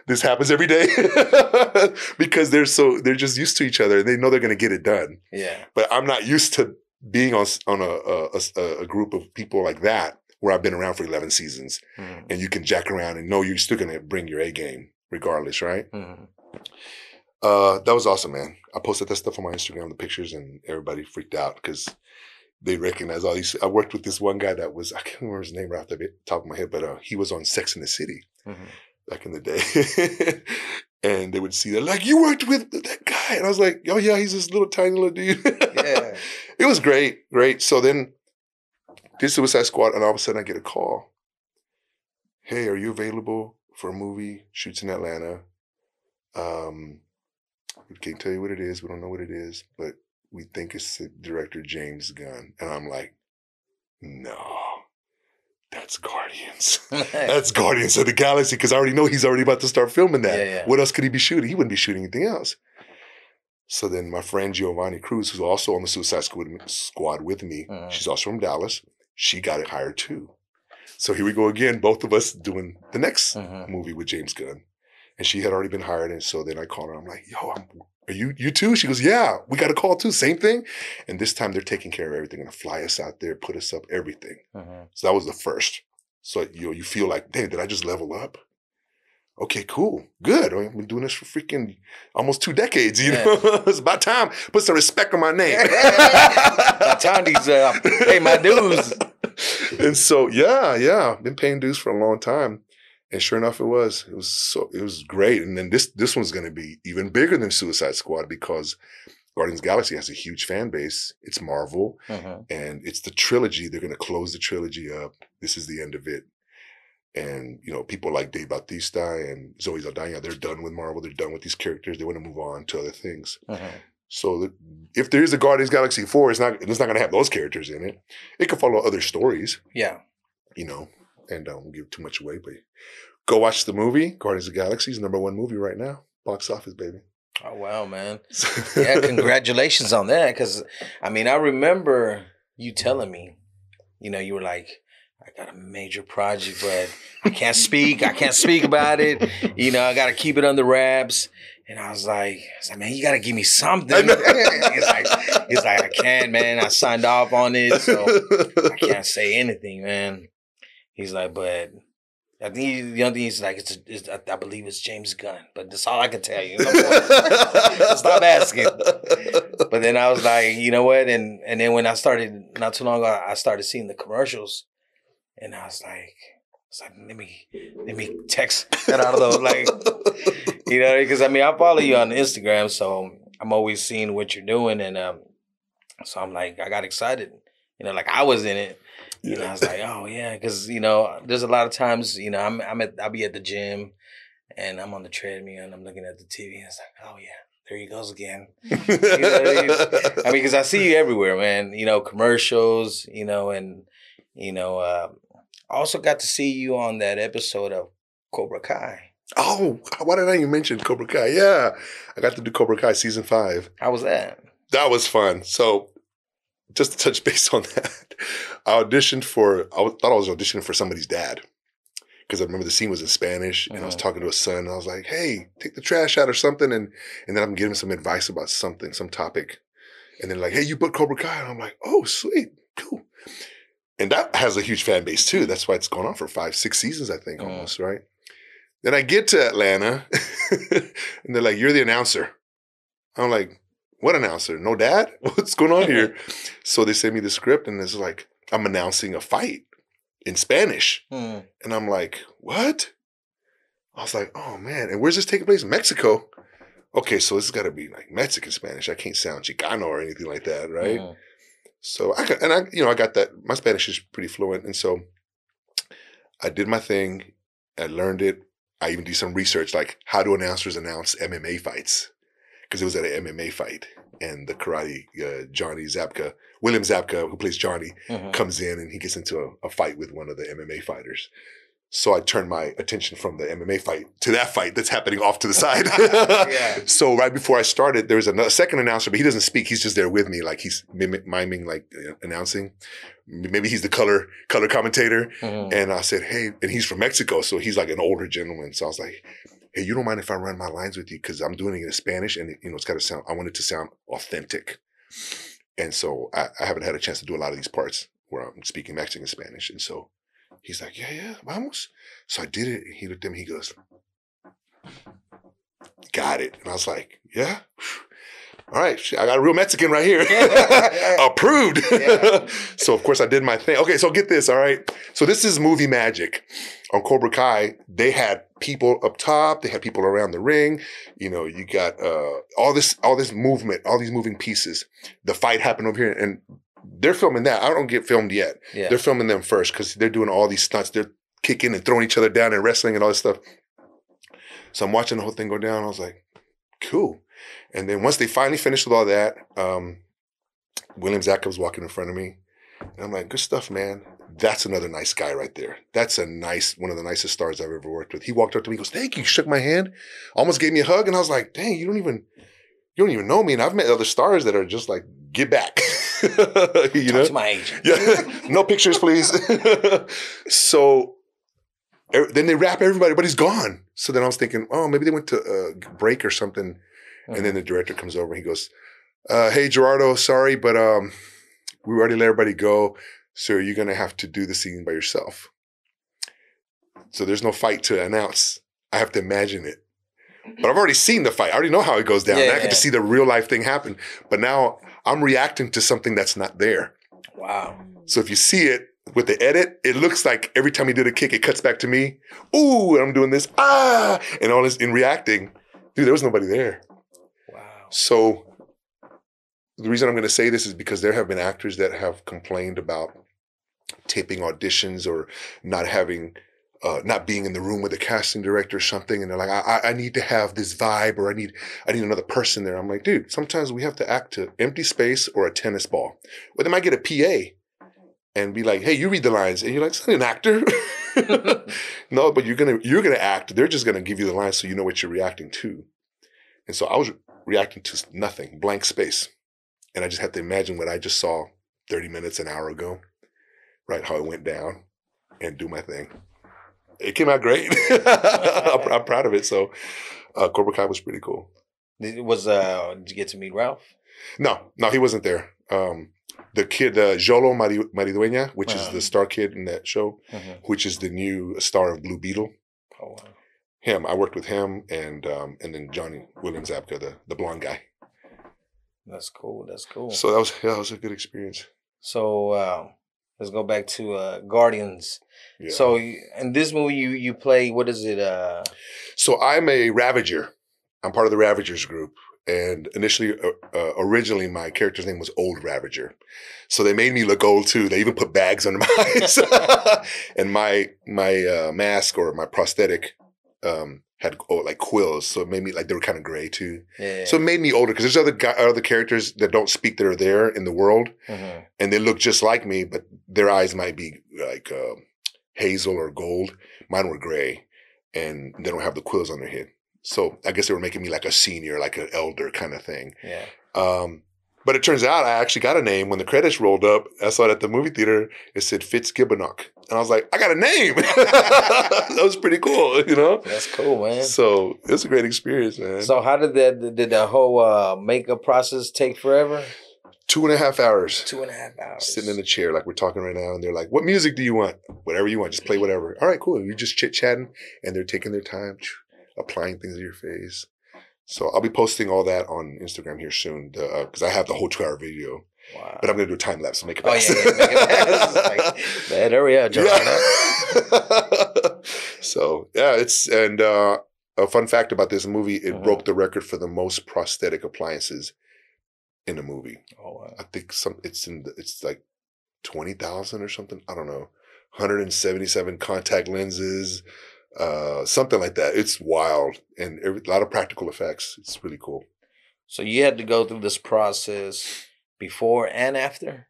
this happens every day because they're so, they're just used to each other and they know they're going to get it done yeah. but I'm not used to being on on a a, a a group of people like that where I've been around for 11 seasons Mhm. and you can jack around and know you're still gonna bring your A game regardless, right? Mhm. Uh, that was awesome, man. I posted that stuff on my Instagram, the pictures, and everybody freaked out because they recognize all these. I worked with this one guy that was I can't remember his name right off the top of my head, but uh, he was on Sex in the City Mhm. back in the day. and they would see that, like, you worked with that guy. And I was like, oh, yeah, he's this little tiny little dude. Yeah. it was great, great. So then did Suicide Squad, and all of a sudden I get a call. Hey, are you available for a movie? Shoots in Atlanta. Um, we can't tell you what it is. We don't know what it is, but we think it's director James Gunn. And I'm like, no, that's Guardians. That's Guardians of the Galaxy because I already know he's already about to start filming that. Yeah, yeah. What else could he be shooting? He wouldn't be shooting anything else. So then my friend Giovanni Cruz, who's also on the Suicide Squad, squad with me, Mhm. she's also from Dallas. She got it hired too. So here we go again, both of us doing the next Mhm. movie with James Gunn. And she had already been hired. And so then I called her. I'm like, yo, I'm, are you you too? She goes, yeah, we got a call too. Same thing. And this time they're taking care of everything. Gonna fly us out there, put us up, everything. Mhm. So that was the first. So you know, you feel like, dang, did I just level up? Okay, cool, good. I've been doing this for freaking almost two decades. You Yeah. know, it's about time. Put some respect on my name. The time these uh, pay my dues. and so, yeah, yeah, been paying dues for a long time. And sure enough, it was. It was so. It was great. And then this this one's going to be even bigger than Suicide Squad because Guardians Galaxy has a huge fan base. It's Marvel Mhm. and it's the trilogy. They're going to close the trilogy up. This is the end of it. And you know, people like Dave Bautista and Zoe Saldana, they're done with Marvel. They're done with these characters. They want to move on to other things. Mhm. So the, if there is a Guardians Galaxy four, it's not it's not going to have those characters in it. It could follow other stories, Yeah. you know, and I won't give too much away. But go watch the movie. Guardians of the Galaxy is number one movie right now, box office, baby. Oh wow, man. Yeah, congratulations on that. Because I mean, I remember you telling me, you know, you were like, I got a major project, but I can't speak. I can't speak about it. You know, I got to keep it under wraps. And I was like, I was like, man, you got to give me something. He's like, he's like, I can't, man. I signed off on it, so I can't say anything, man. He's like, but I think he, the only thing he's like, it's, it's I, I believe it's James Gunn, but that's all I can tell you. Stop asking. But then I was like, you know what? And and then when I started not too long ago, I started seeing the commercials, and I was like, it's like let me let me text that out of the like, you know, because I mean I follow you on Instagram, so I'm always seeing what you're doing, and um, so I'm like I got excited, you know, like I was in it. You know, I was like, oh yeah, because you know, there's a lot of times, you know, I'm I'm at I'll be at the gym, and I'm on the treadmill and I'm looking at the TV, and it's like, oh yeah, there he goes again. You know I mean? I mean, because I see you everywhere, man. You know, commercials, you know, and you know, uh, I also got to see you on that episode of Cobra Kai. Oh, why did I even mention Cobra Kai? Yeah, I got to do Cobra Kai season five. How was that? That was fun. So, just to touch base on that, I auditioned for. I thought I was auditioning for somebody's dad because I remember the scene was in Spanish, and I was Mhm. talking to a son, and I was like, "Hey, take the trash out or something," and and then I'm giving some advice about something, some topic, and then like, "Hey, you put Cobra Kai," and I'm like, "Oh, sweet, cool." And that has a huge fan base too. That's why it's going on for five, six seasons, I think, Mhm. almost, right? Then I get to Atlanta, and they're like, "You're the announcer." I'm like, "What announcer? No dad? What's going on here?" so they send me the script, and it's like I'm announcing a fight in Spanish. Hmm. And I'm like, what? I was like, oh man, and where's this taking place? Mexico. Okay, so this has got to be like Mexican Spanish. I can't sound Chicano or anything like that, right? Hmm. So I got, and I, you know, I got that. My Spanish is pretty fluent, and so I did my thing. I learned it. I even did some research, like how do announcers announce MMA fights? Because it was at an MMA fight, and the karate uh, Johnny Zabka, William Zabka, who plays Johnny, Mhm. comes in and he gets into a, a fight with one of the MMA fighters. So I turned my attention from the MMA fight to that fight that's happening off to the side. Yeah. So right before I started, there was a second announcer, but he doesn't speak. He's just there with me, like he's miming, like uh, announcing. Maybe he's the color color commentator. Mhm. And I said, hey, and he's from Mexico, so he's like an older gentleman. So I was like, hey, you don't mind if I run my lines with you because I'm doing it in Spanish, and you know it's got to sound. I want it to sound authentic. And so I, I haven't had a chance to do a lot of these parts where I'm speaking Mexican Spanish. And so he's like, yeah, yeah, vamos. So I did it. And he looked at me. He goes, got it. And I was like, yeah. All right, I got a real Mexican right here. Approved. So of course I did my thing. Okay, so get this, all right. So this is movie magic. On Cobra Kai, they had people up top, they had people around the ring. You know, you got uh all this all this movement, all these moving pieces. The fight happened over here and they're filming that. I don't get filmed yet. Yeah. They're filming them first because they're doing all these stunts. They're kicking and throwing each other down and wrestling and all this stuff. So I'm watching the whole thing go down. I was like, cool. And then once they finally finished with all that, um, William Zabka was walking in front of me. And I'm like, good stuff, man. That's another nice guy right there. That's a nice, one of the nicest stars I've ever worked with. He walked up to me, goes, thank you. Shook my hand, almost gave me a hug. And I was like, dang, you don't even, you don't even know me. And I've met other stars that are just like, get back. you Talk know? to my agent. Yeah, no pictures, please. so er, then they wrap everybody, but he's gone. So then I was thinking, oh, maybe they went to a break or something. And then the director comes over and he goes, uh, "Hey Gerardo, sorry, but um, we already let everybody go, so you're gonna have to do the scene by yourself. So there's no fight to announce. I have to imagine it." But I've already seen the fight. I already know how it goes down. Yeah, I get to see the real life thing happen. But now I'm reacting to something that's not there. Wow. So if you see it with the edit, it looks like every time he did a kick, it cuts back to me. Ooh, and I'm doing this, ah, and all this in reacting. Dude, there was nobody there. So the reason I'm going to say this is because there have been actors that have complained about taping auditions or not having, uh, not being in the room with the casting director or something, and they're like, I, I- need to have this vibe or I need, I need another person there. I'm like, dude, sometimes we have to act to empty space or a tennis ball. Or they might get a PA and be like, hey, you read the lines, and you're like, an actor. no, but you're gonna you're gonna act. They're just gonna give you the lines so you know what you're reacting to. And so I was reacting to nothing, blank space. And I just had to imagine what I just saw 30 minutes, an hour ago, right? How it went down and do my thing. It came out great. I'm, I'm proud of it. So uh, Cobra Kai was pretty cool. Did, was uh did you get to meet Ralph? No, no, he wasn't there. Um, the kid uh, Xolo Mari- Maridueña, which is Uh-huh. the star kid in that show, Mhm. which is the new star of Blue Beetle. Oh, wow. Him, I worked with him, and um, and then Johnny Williams Zabka, the the blonde guy. That's cool. That's cool. So that was yeah, that was a good experience. So um, let's go back to uh, Guardians. Yeah. So in this movie, you you play what is it? Uh, So I'm a Ravager. I'm part of the Ravagers group. And initially, uh, uh, originally, my character's name was Old Ravager. So they made me look old too. They even put bags under my eyes. and my my uh, mask or my prosthetic um, had oh, like quills. So it made me like they were kind of gray too. yeah. So it made me older because there's other guy, other characters that don't speak that are there in the world, Mhm. and they look just like me, but their eyes might be like uh, hazel or gold. Mine were gray, and they don't have the quills on their head. So I guess they were making me like a senior, like an elder kind of thing. yeah. Um, but it turns out I actually got a name when the credits rolled up. I saw it at the movie theater. It said Fitzgibbanock, and I was like, I got a name. that was pretty cool, you know. That's cool, man. So it was a great experience, man. So how did that did the whole uh, makeup process take forever? Two and a half hours. Two and a half hours. sitting in the chair like we're talking right now, and they're like, "What music do you want? Whatever you want, just play whatever." All right, cool. You're just chit chatting, and they're taking their time, applying things to your face. So I'll be posting all that on Instagram here soon because I have the whole two-hour video, Wow. but I'm gonna do a time lapse and make it Oh, yeah, fast. yeah, make it. Like, hurry up, John. Yeah. so yeah, it's and uh, a fun fact about this movie: it Mhm. broke the record for the most prosthetic appliances in a movie. Oh, wow. I think some it's in the, it's like twenty thousand or something. I don't know. 177 contact lenses, uh, something like that. It's wild and every, a lot of practical effects. It's really cool. So you had to go through this process before and after.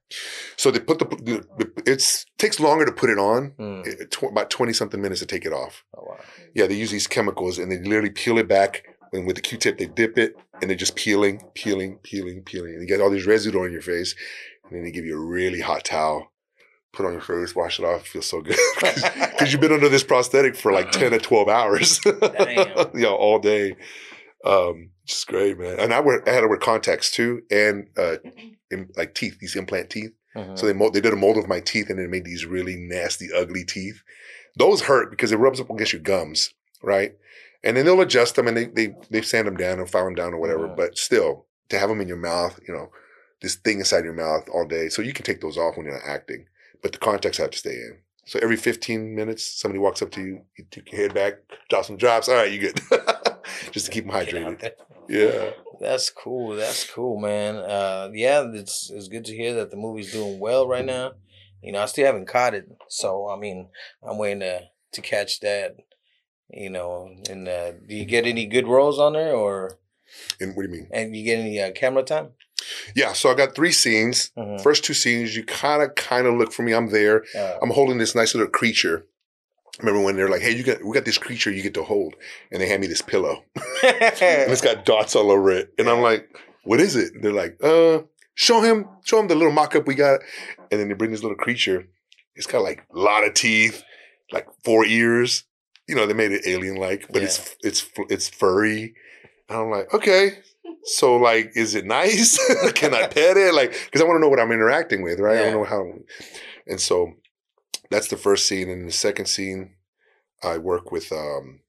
So they put the, it's takes longer to put it on. Hmm. It, tw- about 20 something minutes to take it off. Oh, wow. Yeah, they use these chemicals and they literally peel it back. And with the Q-tip, they dip it and they're just peeling, peeling, peeling, peeling. And you get all this residue on your face. And then they give you a really hot towel, put on your face, wash it off. It feels so good. Because you've been under this prosthetic for like 10 or 12 hours. You know, all day. Um, just great, man. And I wear, I had to wear contacts too. And uh, in, like teeth, these implant teeth. Mhm. So they mold, they did a mold of my teeth and it made these really nasty, ugly teeth. Those hurt because it rubs up against your gums, right? And then they'll adjust them and they they they sand them down and file them down or whatever. Mhm. But still, to have them in your mouth, you know, this thing inside your mouth all day, so you can take those off when you're not acting, but the contacts have to stay in. So every 15 minutes, somebody walks up to you, you take your head back, drop some drops. All right, you good. Just to keep them hydrated. Yeah. That's cool. That's cool, man. Uh, yeah, it's it's good to hear that the movie's doing well right now. You know, I still haven't caught it, so I mean, I'm waiting to to catch that. You know, and uh, do you get any good roles on there, or And what do you mean? and you get any uh, camera time? Yeah. So I got three scenes. Mhm. First two scenes, you kind of kind of look for me. I'm there. Uh, I'm holding this nice little creature. Remember when they're like, "Hey, you got we got this creature you get to hold," and they hand me this pillow, and it's got dots all over it, and I'm like, "What is it?" And they're like, "Uh, show him, show him the little mock-up we got," and then they bring this little creature. It's got like a lot of teeth, like four ears. You know, they made it alien-like, but it's it's it's furry. And I'm like, okay. So like, is it nice? Can I pet it? Like, because I want to know what I'm interacting with, right? I don't know how. And so that's the first scene. And the second scene, I work with um,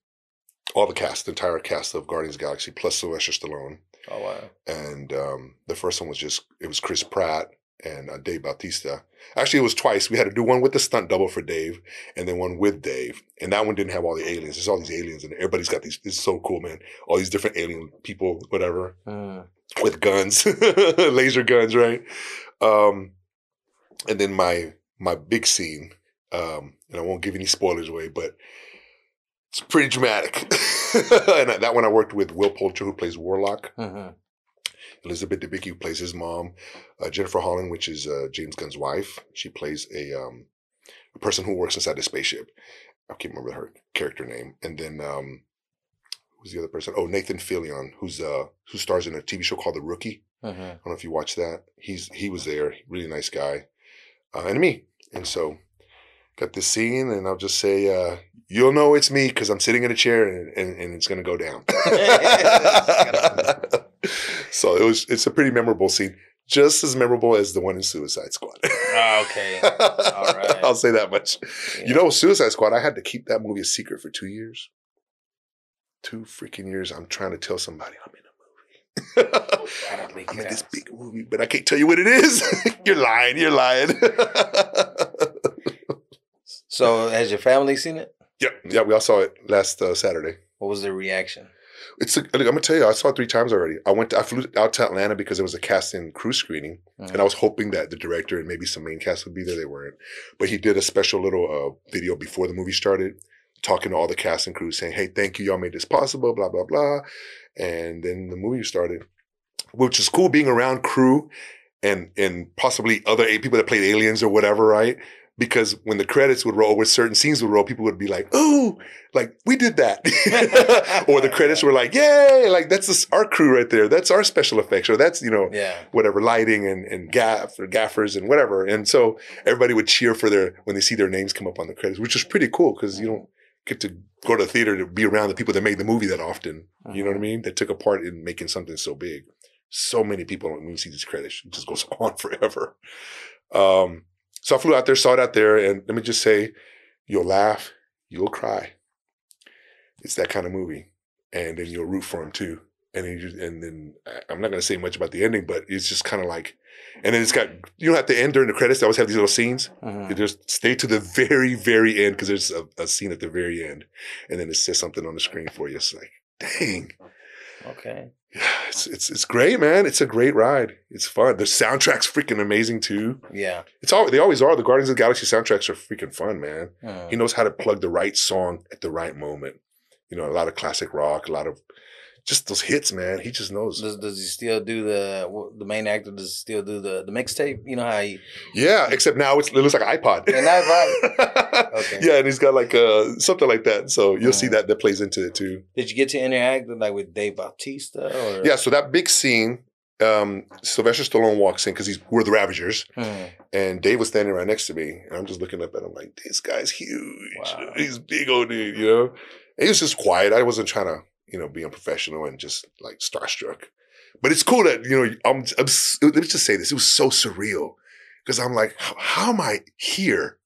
all the cast, the entire cast of Guardians of the Galaxy, plus Sylvester Stallone. oh wow! And um, the first one was just it was Chris Pratt and uh, Dave Bautista. Actually, it was twice. We had to do one with the stunt double for Dave, and then one with Dave. And that one didn't have all the aliens. There's all these aliens, and everybody's got these. Is so cool, man. All these different alien people, whatever Mm. with guns, laser guns, right? Um, and then my my big scene, um, and I won't give any spoilers away, but it's pretty dramatic. and that one I worked with Will Poulter, who plays Warlock, Mhm. Elizabeth Debicki, who plays his mom, uh, Jennifer Holland, which is uh, James Gunn's wife. She plays a um, a person who works inside the spaceship. I can't remember her character name. And then um, who's the other person? Oh, Nathan Fillion, who's uh who stars in a TV show called The Rookie. Mhm. I don't know if you watched that. He's he was there, really nice guy, uh, and me. And so got this scene, and I'll just say, uh, you'll know it's me because I'm sitting in a chair, and, and, and it's gonna go down. so it was it's a pretty memorable scene. just as memorable as the one in Suicide Squad. Ah, okay. All right. I'll say that much. You know, Suicide Squad, I had to keep that movie a secret for two years. Two freaking years. I'm trying to tell somebody I'm in a movie. I'm in this big movie, but I can't tell you what it is. you're lying. You're lying. So, has your family seen it? yeah, yeah. We all saw it last uh, Saturday. What was their reaction? It's. A, I'm gonna tell you, I saw it three times already. I went. To, I flew out to Atlanta because it was a cast and crew screening, and I was hoping that the director and maybe some main cast would be there. They weren't, but he did a special little uh, video before the movie started, talking to all the cast and crew, saying, "Hey, thank you, y'all made this possible." Blah blah blah, and then the movie started, which is cool being around crew and and possibly other people that played aliens or whatever, right? Because when the credits would roll, with certain scenes would roll, people would be like, "Oh, like we did that," or the credits were like, "Yay!" Like that's this, our crew right there. That's our special effects, or that's you know Yeah. whatever lighting and and gaff or gaffers and whatever. And so everybody would cheer for their when they see their names come up on the credits, which is pretty cool because you don't get to go to the theater to be around the people that made the movie that often. You know what I mean? That took a part in making something so big. So many people when you see these credits, it just goes on forever. Um, so I flew out there, saw it out there, and let me just say, you'll laugh, you'll cry. It's that kind of movie, and then you'll root for him too. And then, you, and then I'm not going to say much about the ending, but it's just kind of like, and then it's got you don't have to end during the credits. They always have these little scenes. Uh-huh. You just stay to the very, very end because there's a, a scene at the very end, and then it says something on the screen for you. It's like, dang, Okay. Yeah, it's it's it's great, man. It's a great ride. It's fun. The soundtrack's freaking amazing too. Yeah. It's all they always are. The Guardians of the Galaxy soundtracks are freaking fun, man. Mhm. He knows how to plug the right song at the right moment. You know, a lot of classic rock, a lot of just those hits, man. He just knows. Does does he still do the the main actor? Does he still do the the mixtape? You know how he Yeah, except now it's, it looks like an iPod. An iPod? Okay. Yeah, and he's got like uh something like that. So you'll see Mhm. that that plays into it too. did you get to interact with, like with Dave Bautista or Yeah, so that big scene, um, Sylvester Stallone walks in because he's we're the Ravagers, Mhm. and Dave was standing right next to me, and I'm just looking up at him like, this guy's huge. Wow. He's big old dude, you know. And he was just quiet. I wasn't trying to, you know, being professional and just like starstruck. But it's cool that you know. I'm, I'm let me just say this: it was so surreal because I'm like, how, am I here?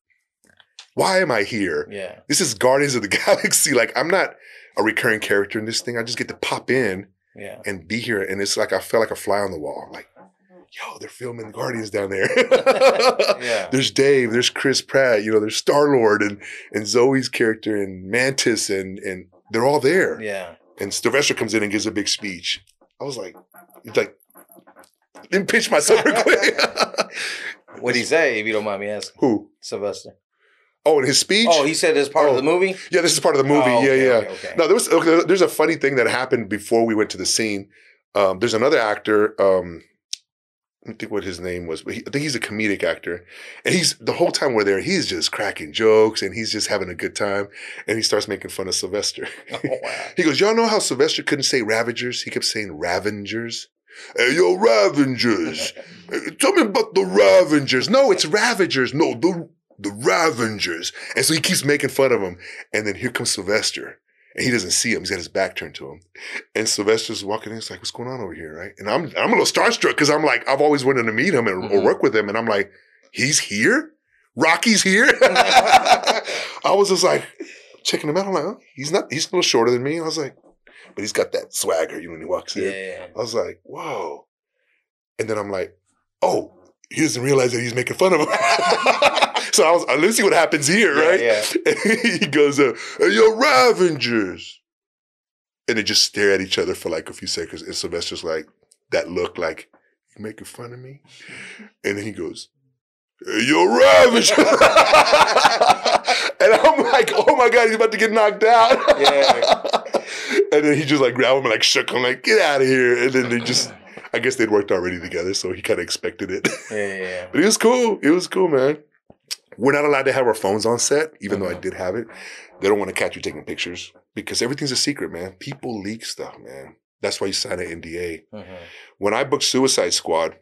Why am I here? Yeah. This is Guardians of the Galaxy. Like I'm not a recurring character in this thing. I just get to pop in Yeah. and be here. And it's like I felt like a fly on the wall. Like, yo, they're filming Guardians down there. Yeah. There's Dave, there's Chris Pratt, you know, there's Star Lord and and Zoe's character and Mantis and and they're all there. Yeah. And Sylvester comes in and gives a big speech. I was like, it's like, didn't pinch myself real quick. What'd he say, if you don't mind me asking? Who? Sylvester. Oh, in his speech? Oh, he said it's part Oh. of the movie? yeah, this is part of the movie. Oh, okay, yeah, yeah. Okay, okay. No, there was okay, there's a funny thing that happened before we went to the scene. Um, there's another actor. Um, I think what his name was, but he, I think he's a comedic actor, and he's the whole time we're there, he's just cracking jokes and he's just having a good time, and he starts making fun of Sylvester. Oh, wow. he goes, "Y'all know how Sylvester couldn't say Ravagers? He kept saying Ravengers." Hey, yo, Ravengers! Hey, Tell me about the Ravengers. No, it's Ravagers. No, the the Ravengers. And so he keeps making fun of him. And then here comes Sylvester. And he doesn't see him. He's got his back turned to him. And Sylvester's walking in. He's like, what's going on over here? Right. And I'm I'm a little starstruck because I'm like, I've always wanted to meet him and, or Mhm. work with him. And I'm like, he's here? Rocky's here? I was just like checking him out. I'm like, oh, he's not, he's a little shorter than me. I was like, but he's got that swagger, you know, when he walks in. Yeah. I was like, whoa. And then I'm like, oh, he doesn't realize that he's making fun of him. so I was, uh, let's see what happens here, Yeah, right? yeah. And he goes, uh, hey, yo, Ravengers. And they just stare at each other for like a few seconds. And Sylvester's like, that look like, you making fun of me? And then he goes, hey, yo, Ravengers. and I'm like, oh my God, he's about to get knocked out. Yeah. and then he just like grabbed him and like shook him, like, get out of here. And then they just, I guess they'd worked already together, so he kind of expected it. Yeah, yeah. but it was cool. It was cool, man. We're not allowed to have our phones on set, even though I Mhm. did have it. They don't want to catch you taking pictures because everything's a secret, man. People leak stuff, man. That's why you sign an NDA. Mhm. When I booked Suicide Squad,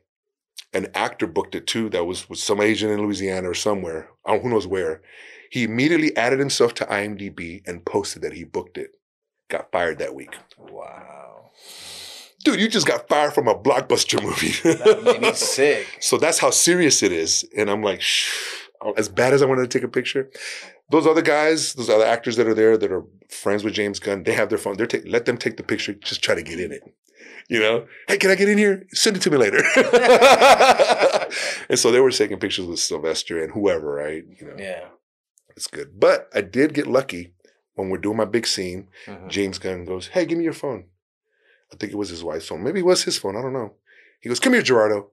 an actor booked it too. That was with some agent in Louisiana or somewhere. I don't, who knows where. He immediately added himself to IMDb and posted that he booked it. Got fired that week. Wow. dude, you just got fired from a blockbuster movie. That made me sick. So that's how serious it is. And I'm like, Shh. As bad as I wanted to take a picture, those other guys, those other actors that are there that are friends with James Gunn, they have their phone. They're let them take the picture. Just try to get in it. You know, hey, can I get in here? Send it to me later. and so they were taking pictures with Sylvester and whoever, right? You know, Yeah. it's good. But I did get lucky when we're doing my big scene. Mhm. James Gunn goes, Hey, give me your phone. I think it was his wife's phone. Maybe it was his phone. I don't know. He goes, Come here, Gerardo.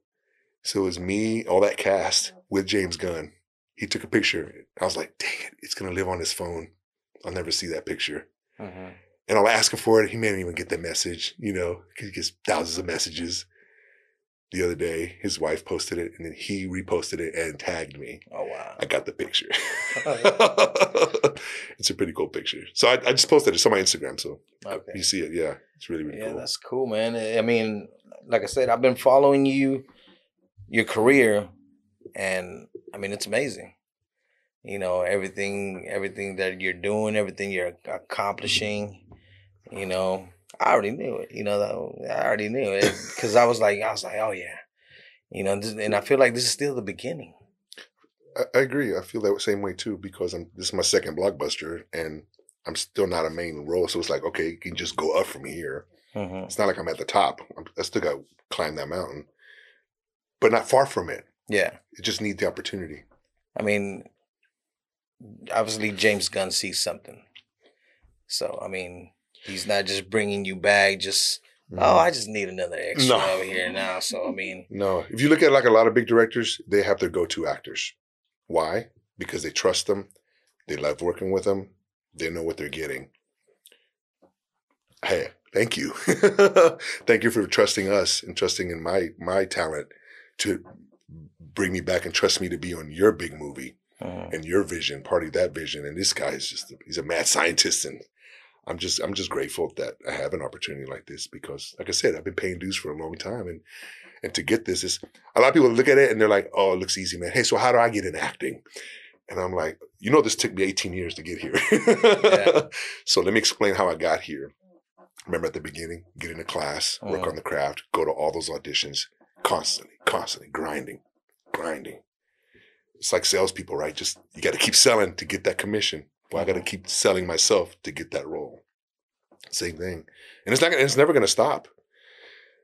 So it was me, all that cast with James Gunn. He took a picture. I was like, Dang it, it's going to live on his phone. I'll never see that picture. Mhm. And I'll ask him for it. He may not even get the message, you know, 'cause he gets thousands of messages. The other day, his wife posted it and then he reposted it and tagged me. Oh wow. I got the picture. it's a pretty cool picture. So I, I just posted it. It's on my Instagram. So Okay. you see it. Yeah. It's really, really Yeah, cool. that's cool, man. I mean, like I said, I've been following you, your career, and I mean, it's amazing. You know, everything, everything that you're doing, everything you're accomplishing. You know, I already knew it. You know, I already knew it because I was like, I was like, oh yeah. You know, and I feel like this is still the beginning. I, agree. I feel that same way too because I'm this is my second blockbuster and I'm still not a main role. So it's like, okay, you can just go up from here. hmm It's not like I'm at the top. I'm, I still got to climb that mountain, but not far from it. Yeah, It just need the opportunity. I mean, obviously James Gunn sees something. So I mean, he's not just bringing you back. Just mm. oh, I just need another extra No. over here now. So I mean, No, if you look at like a lot of big directors, they have their go-to actors. Why? Because they trust them, they love working with them, they know what they're getting. Hey, thank you, thank you for trusting us and trusting in my my talent to bring me back and trust me to be on your big movie mhm. and your vision, part of that vision. And this guy is just he's a mad scientist and. I'm just I'm just grateful that I have an opportunity like this because, like I said, I've been paying dues for a long time, and and to get this is a lot of people look at it and they're like, "Oh, it looks easy, man." Hey, so how do I get in acting? And I'm like, you know, this took me 18 years to get here. So let me explain how I got here. Remember at the beginning, get into class, work Mhm. on the craft, go to all those auditions, constantly, constantly grinding, grinding. It's like salespeople, right? Just you got to keep selling to get that commission. Well, I got to keep selling myself to get that role. Same thing, and it's not. Gonna, it's never going to stop.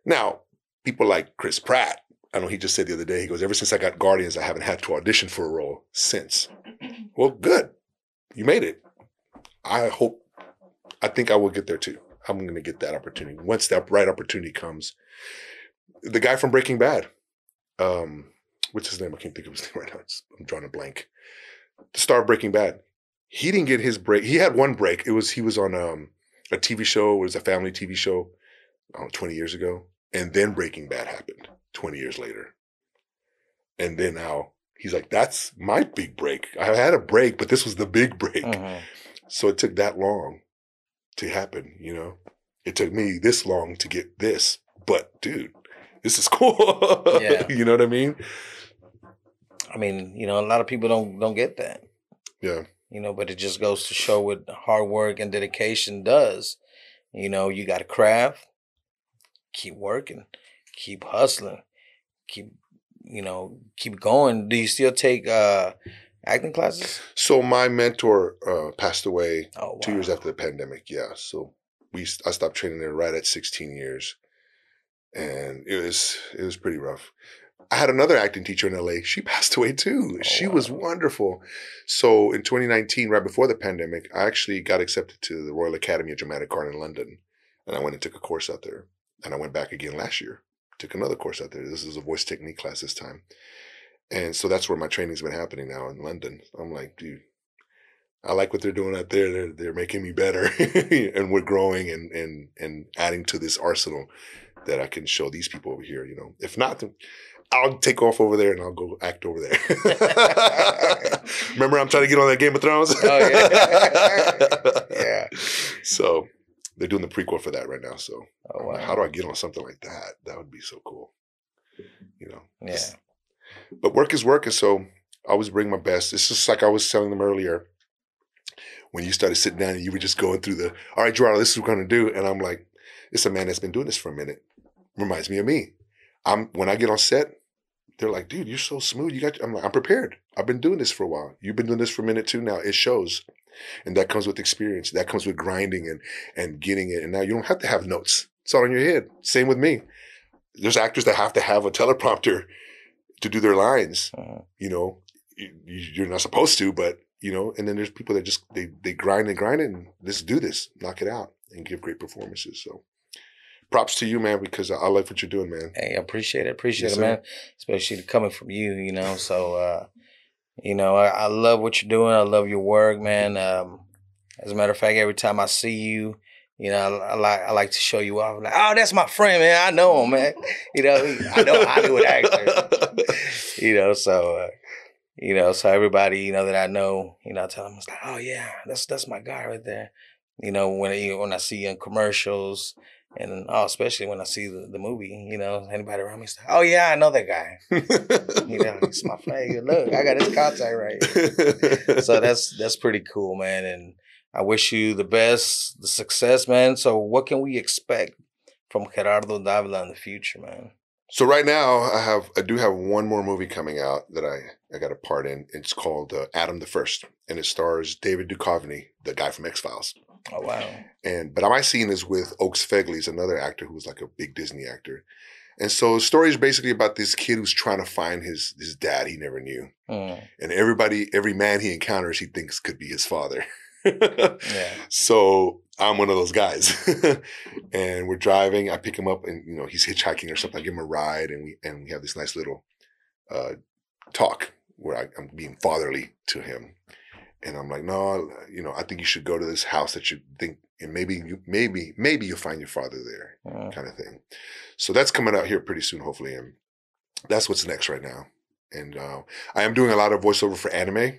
Now, people like Chris Pratt. I know he just said the other day. He goes, "Ever since I got Guardians, I haven't had to audition for a role since." Well, good. You made it. I hope. I think I will get there too. I'm going to get that opportunity once that right opportunity comes. The guy from Breaking Bad, um, what's his name? I can't think of his name right now. It's- I'm drawing a blank. The star of Breaking Bad. He didn't get his break. He had one break. It was he was on um, a TV show. It was a family TV show, I know, 20 years ago, and then Breaking Bad happened 20 years later. And then now he's like, "That's my big break. I had a break, but this was the big break." Mhm. So it took that long to happen, you know. It took me this long to get this, but dude, this is cool. Yeah. you know what I mean? I mean, you know, a lot of people don't don't get that. Yeah. You know, but it just goes to show what hard work and dedication does. You know, you got to craft, keep working, keep hustling, keep you know, keep going. Do you still take uh acting classes? So my mentor uh, passed away Oh, wow. two years after the pandemic. Yeah. So we I stopped training there right at 16 years, and it was it was pretty rough. I had another acting teacher in LA. She passed away too. Oh, she was wonderful. So in 2019, right before the pandemic, I actually got accepted to the Royal Academy of Dramatic Art in London, and I went and took a course out there. And I went back again last year, took another course out there. This is a voice technique class this time, and so that's where my training's been happening now in London. I'm like, dude, I like what they're doing out there. They're they're making me better, and we're growing and and and adding to this arsenal that I can show these people over here. You know, if not, I'll take off over there and I'll go act over there. Remember, I'm trying to get on that Game of Thrones. Oh, yeah. Yeah. So they're doing the prequel for that right now. So Oh I'm like, how do I get on something like that? That would be so cool. You know. Yeah. But work is work, and so I always bring my best. It's just like I was telling them earlier. When you started sitting down and you were just going through the, all right, Gerardo, this is what we're gonna do, and I'm like, it's a man that's been doing this for a minute. Reminds me of me. I'm when I get on set, they're like, dude, you're so smooth. You got I'm like, I'm prepared. I've been doing this for a while. You've been doing this for a minute too now. It shows. And that comes with experience. That comes with grinding and and getting it. And now you don't have to have notes. It's all in your head. Same with me. There's actors that have to have a teleprompter to do their lines. Mhm. You know, you, you're not supposed to, but you know. And then there's people that just they they grind and grind it and let's do this, knock it out, and give great performances. So, props to you, man, because I, like what you're doing, man. Hey, I appreciate it. Appreciate Yes, it, man. Especially coming from you, you know. So, uh, you know, I, I love what you're doing. I love your work, man. Um, as a matter of fact, every time I see you, you know, I, I like I like to show you off. Like, oh, that's my friend, man. I know him, man. You know, he- I know Hollywood actor. you know, so uh, you know, so everybody, you know, that I know, you know, I tell them it's like, oh yeah, that's that's my guy right there. You know, when you when I see you in commercials, and oh, especially when I see the, the movie, you know, anybody around me, like, oh yeah, I know that guy. You know, it's my friend. Look, I got his contact right. here. So that's that's pretty cool, man. And I wish you the best, the success, man. So what can we expect from Gerardo Davila in the future, man? So right now, I have I do have one more movie coming out that I I got a part in. It's called uh, Adam the First, and it stars David Duchovny, the guy from X Files. Oh wow. And but I'm my scene is with Oaks Fegley, is another actor who's like a big Disney actor. And so the story is basically about this kid who's trying to find his his dad he never knew, Mm, and everybody every man he encounters he thinks could be his father. yeah. So I'm one of those guys, and we're driving. I pick him up, and you know he's hitchhiking or something. I give him a ride, and we and we have this nice little uh, talk where I, I'm being fatherly to him, and I'm like, no, you know, I think you should go to this house that you think, and maybe you maybe maybe you'll find your father there, kind of thing. So that's coming out here pretty soon, hopefully, and that's what's next right now. And uh, I am doing a lot of voiceover for anime,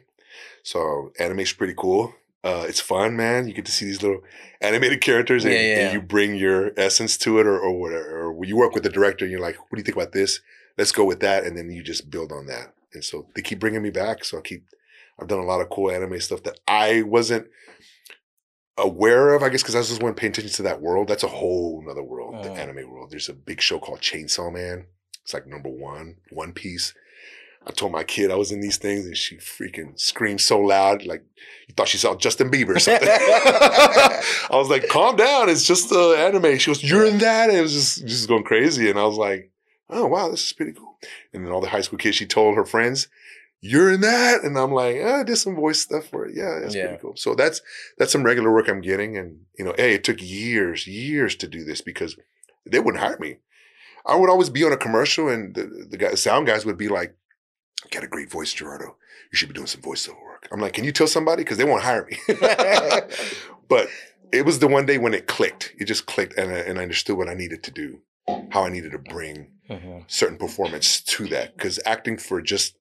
so anime's pretty cool. Uh, it's fun, man. You get to see these little animated characters, and, Yeah, yeah. and you bring your essence to it, or, or whatever. Or you work with the director, and you're like, "What do you think about this? Let's go with that," and then you just build on that. And so they keep bringing me back. So I keep. I've done a lot of cool anime stuff that I wasn't aware of, I guess, because I was just wasn't paying attention to that world. That's a whole nother world, the Mm. anime world. There's a big show called Chainsaw Man. It's like number one, One Piece. I told my kid I was in these things, and she freaking screamed so loud, like you thought she saw Justin Bieber or something. I was like, "Calm down, it's just the anime." She goes, "You're in that," and it was just just going crazy, and I was like, "Oh wow, this is pretty cool." And then all the high school kids, she told her friends, "You're in that," and I'm like, oh, "I did some voice stuff for it. Yeah, that's Yeah. pretty cool." So that's that's some regular work I'm getting, and you know, hey, it took years, years to do this because they wouldn't hire me. I would always be on a commercial, and the the guy, sound guys would be like, "Got a great voice, Gerardo. You should be doing some voiceover work." I'm like, "Can you tell somebody? Because they won't hire me." but it was the one day when it clicked. It just clicked, and I, and I understood what I needed to do, how I needed to bring Mhm. certain performance to that. Because acting for just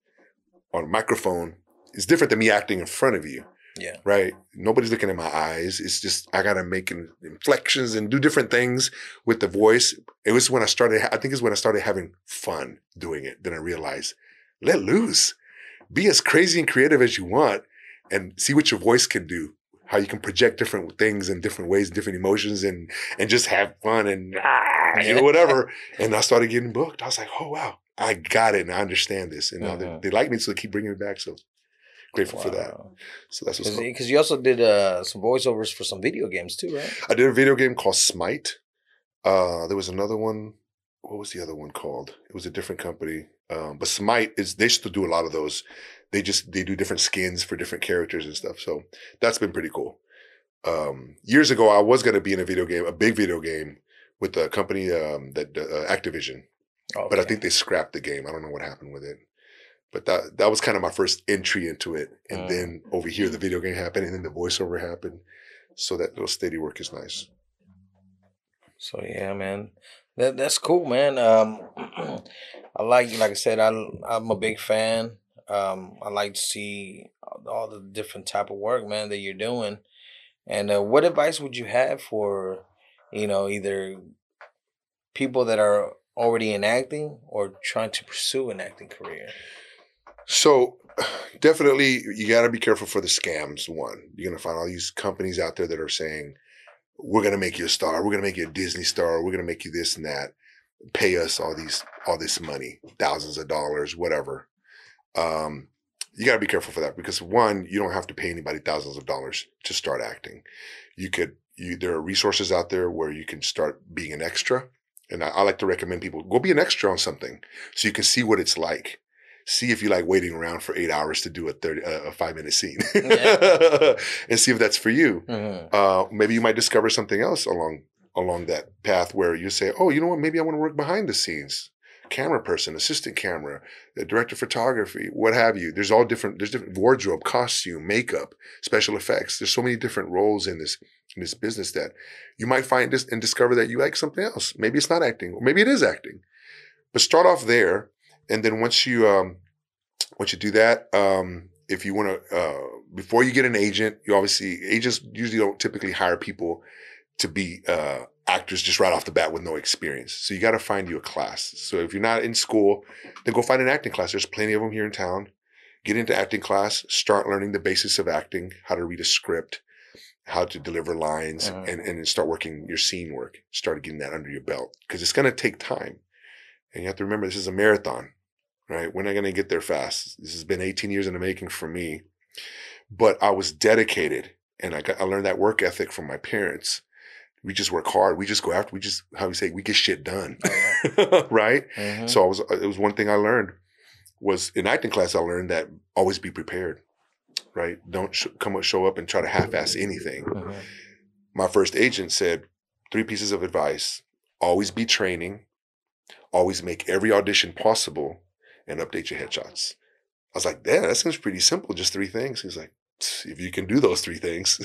on a microphone is different than me acting in front of you Yeah. right? Nobody's looking at my eyes. It's just I gotta make inflections and do different things with the voice. It was when I started. I think it's when I started having fun doing it. Then I realized, let loose, be as crazy and creative as you want, and see what your voice can do. How you can project different things in different ways, different emotions, and and just have fun and ah, you know whatever. and I started getting booked. I was like, oh wow, I got it, and I understand this, and now they, Mhm. they like me, so they keep bringing me back. So grateful for that. So that's what's. Because you also did uh, some voiceovers for some video games too, right? I did a video game called Smite. Uh, there was another one. What was the other one called? It was a different company. Um, but Smite is they still do a lot of those. They just they do different skins for different characters and stuff. So that's been pretty cool. Um, years ago, I was going to be in a video game, a big video game with a company um, that uh, Activision, but I think they scrapped the game. I don't know what happened with it. But that that was kind of my first entry into it, and Mm. then over here the video game happened, and then the voiceover happened. So that little steady work is nice. So yeah, man, that that's cool, man. Um, I like, like I said, I I'm a big fan. Um, I like to see all- all the different type of work, man, that you're doing. And uh, what advice would you have for, you know, either people that are already in acting or trying to pursue an acting career? So definitely you got to be careful for the scams. One, you're going to find all these companies out there that are saying, we're gonna make you a star. We're gonna make you a Disney star. We're gonna make you this and that. Pay us all these all this money, thousands of dollars, whatever. Um, you got to be careful for that because one, you don't have to pay anybody thousands of dollars to start acting. You could, you there are resources out there where you can start being an extra, and I, I like to recommend people go be an extra on something so you can see what it's like. See if you like waiting around for eight hours to do a thirty a five minute scene, and see if that's for you. Mhm. Uh, maybe you might discover something else along along that path where you say, "Oh, you know what? Maybe I want to work behind the scenes, camera person, assistant camera, the director of photography, what have you." There's all different. There's different wardrobe, costume, makeup, special effects. There's so many different roles in this in this business that you might find this and discover that you like something else. Maybe it's not acting, or maybe it is acting. But start off there, and then once you um, once you do that, um, if you want to, uh, before you get an agent, you obviously agents usually don't typically hire people to be uh, actors just right off the bat with no experience. So you got to find you a class. So if you're not in school, then go find an acting class. There's plenty of them here in town. Get into acting class. Start learning the basics of acting, how to read a script, how to deliver lines, Mhm. and and start working your scene work. Start getting that under your belt because it's going to take time. And you have to remember this is a marathon, right? We're not going to get there fast. This has been 18 years in the making for me, but I was dedicated, and I got I learned that work ethic from my parents. We just work hard. We just go after. We just how we say we get shit done, right? Mhm. So I was. It was one thing I learned was in acting class. I learned that always be prepared, right? Don't sh- come up, show up and try to half-ass anything. Mhm. My first agent said three pieces of advice: always be training, always make every audition possible, and update your headshots. I was like, "Damn, that seems pretty simple. Just three things." He's like, "If you can do those three things,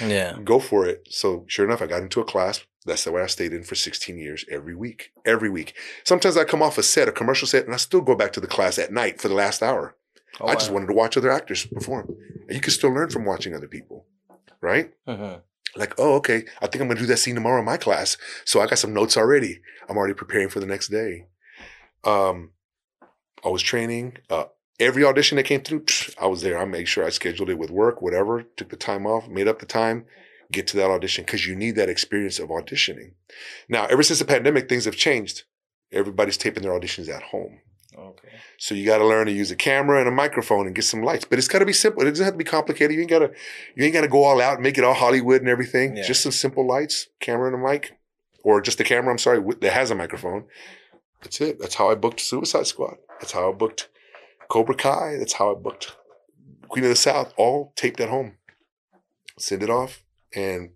Yeah. go for it." So sure enough, I got into a class. That's the way I stayed in for 16 years, every week, every week. Sometimes I come off a set, a commercial set, and I still go back to the class at night for the last hour. Oh, I just wow. wanted to watch other actors perform. And you can still learn from watching other people, right? Mhm. Like, oh, okay, I think I'm gonna do that scene tomorrow in my class. So I got some notes already. I'm already preparing for the next day. Um, I was training. Uh, every audition that came through, psh, I was there. I made sure I scheduled it with work, whatever, took the time off, made up the time, get to that audition because you need that experience of auditioning. Now, ever since the pandemic, things have changed. Everybody's taping their auditions at home. Okay. So you got to learn to use a camera and a microphone and get some lights. But it's got to be simple. It doesn't have to be complicated. You ain't got to you ain't got to go all out and make it all Hollywood and everything. Yeah. Just some simple lights, camera and a mic, or just a camera. I'm sorry, that has a microphone. That's it. That's how I booked Suicide Squad. That's how I booked Cobra Kai. That's how I booked Queen of the South. All taped at home. Send it off, and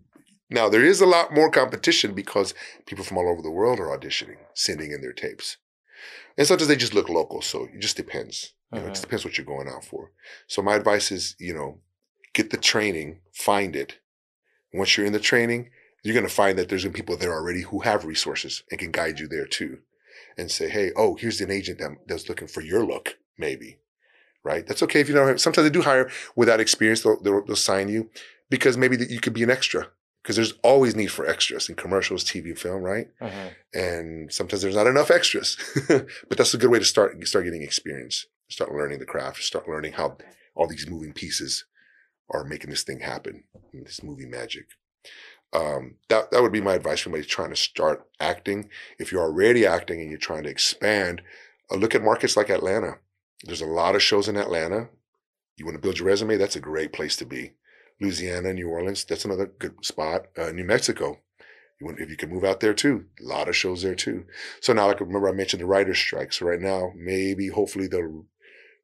now there is a lot more competition because people from all over the world are auditioning, sending in their tapes. And sometimes they just look local, so it just depends. You know, it just uh-huh. depends what you're going out for. So my advice is, you know, get the training, find it. Once you're in the training, you're going to find that there's people there already who have resources and can guide you there too, and say, hey, oh, here's an agent that, that's looking for your look, maybe. Right? That's okay if you don't. Have, sometimes they do hire without experience. They'll, they'll, they'll sign you because maybe that you could be an extra. Because there's always need for extras in commercials, TV, film, right? Mhm. and sometimes there's not enough extras. but that's a good way to start start getting experience, start learning the craft, start learning how all these moving pieces are making this thing happen, this movie magic. Um, that that would be my advice for anybody trying to start acting. If you're already acting and you're trying to expand, uh, look at markets like Atlanta. There's a lot of shows in Atlanta. You want to build your resume? That's a great place to be. Louisiana, New Orleans, that's another good spot. Uh, New Mexico, you want, if you can move out there too, a lot of shows there too. So now, like remember, I mentioned the writers' strike. So right now, maybe hopefully they'll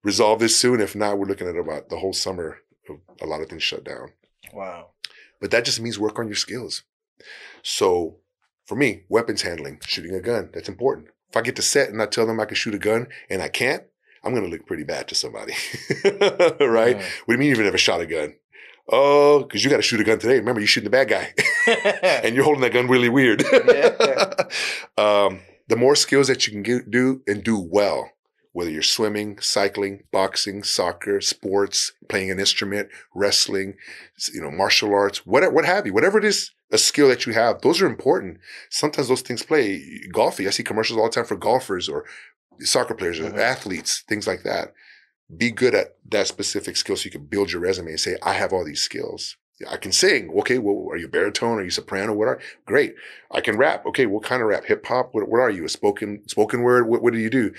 resolve this soon. If not, we're looking at about the whole summer of a lot of things shut down. Wow. But that just means work on your skills. So for me, weapons handling, shooting a gun, that's important. If I get to set and I tell them I can shoot a gun and I can't, I'm going to look pretty bad to somebody. right? Mhm. What do you mean you've never shot a gun? Oh, because you got to shoot a gun today. Remember, you're shooting the bad guy. and you're holding that gun really weird. Yeah. um, the more skills that you can get, do and do well, whether you're swimming, cycling, boxing, soccer, sports, playing an instrument, wrestling, you know, martial arts, what what have you, whatever it is, a skill that you have, those are important. Sometimes those things play. Golfing, I see commercials all the time for golfers or soccer players or Mhm. athletes, things like that. Be good at that specific skill so you can build your resume and say, I have all these skills. I can sing. Okay, well, are you baritone? Are you soprano? What are great? I can rap. Okay, what kind of rap? Hip hop? What, what are you? A spoken spoken word? What, what do you do?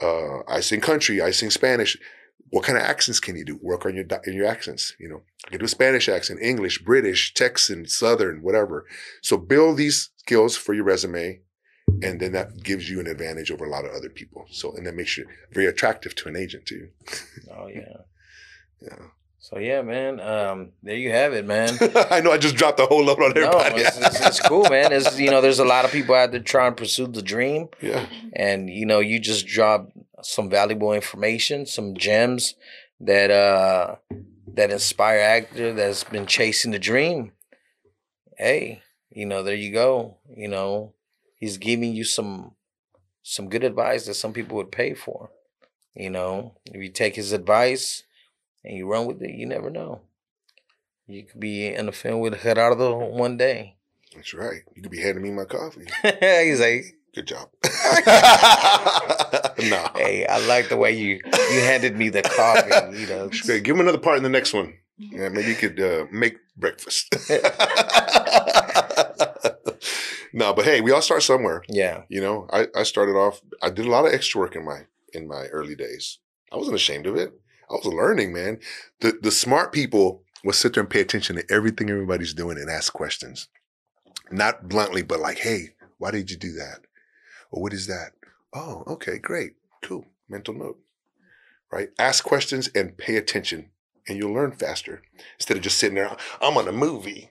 Uh, I sing country. I sing Spanish. What kind of accents can you do? Work on your in your accents. You know, I can do a Spanish accent, English, British, Texan, Southern, whatever. So build these skills for your resume, and then that gives you an advantage over a lot of other people. So and that makes you very attractive to an agent too. Oh yeah. Yeah. So yeah, man. Um, there you have it, man. I know I just dropped the whole load on No, everybody. it's, it's, it's cool, man. It's you know, there's a lot of people out there trying to pursue the dream, yeah. and you know, you just drop some valuable information, some gems that uh that inspire actor that's been chasing the dream. Hey, you know, there you go. You know, he's giving you some some good advice that some people would pay for. You know, if you take his advice and you run with it, you never know. You could be in the film with Gerardo one day. That's right. You could be handing me my coffee. He's like, Good job. no. "Hey, I like the way you you handed me the coffee." You know, Okay, give him another part in the next one. Yeah, maybe you could uh, make breakfast. No, but hey, we all start somewhere. yeah, You know, I, I started off. I did a lot of extra work in my in my early days. I wasn't ashamed of it. I was learning, man. The the smart people will sit there and pay attention to everything everybody's doing and ask questions, not bluntly, but like, "Hey, why did you do that? Or what is that? Oh, okay, great, cool. Mental note, right? Ask questions and pay attention, and you'll learn faster instead of just sitting there. I'm on a movie.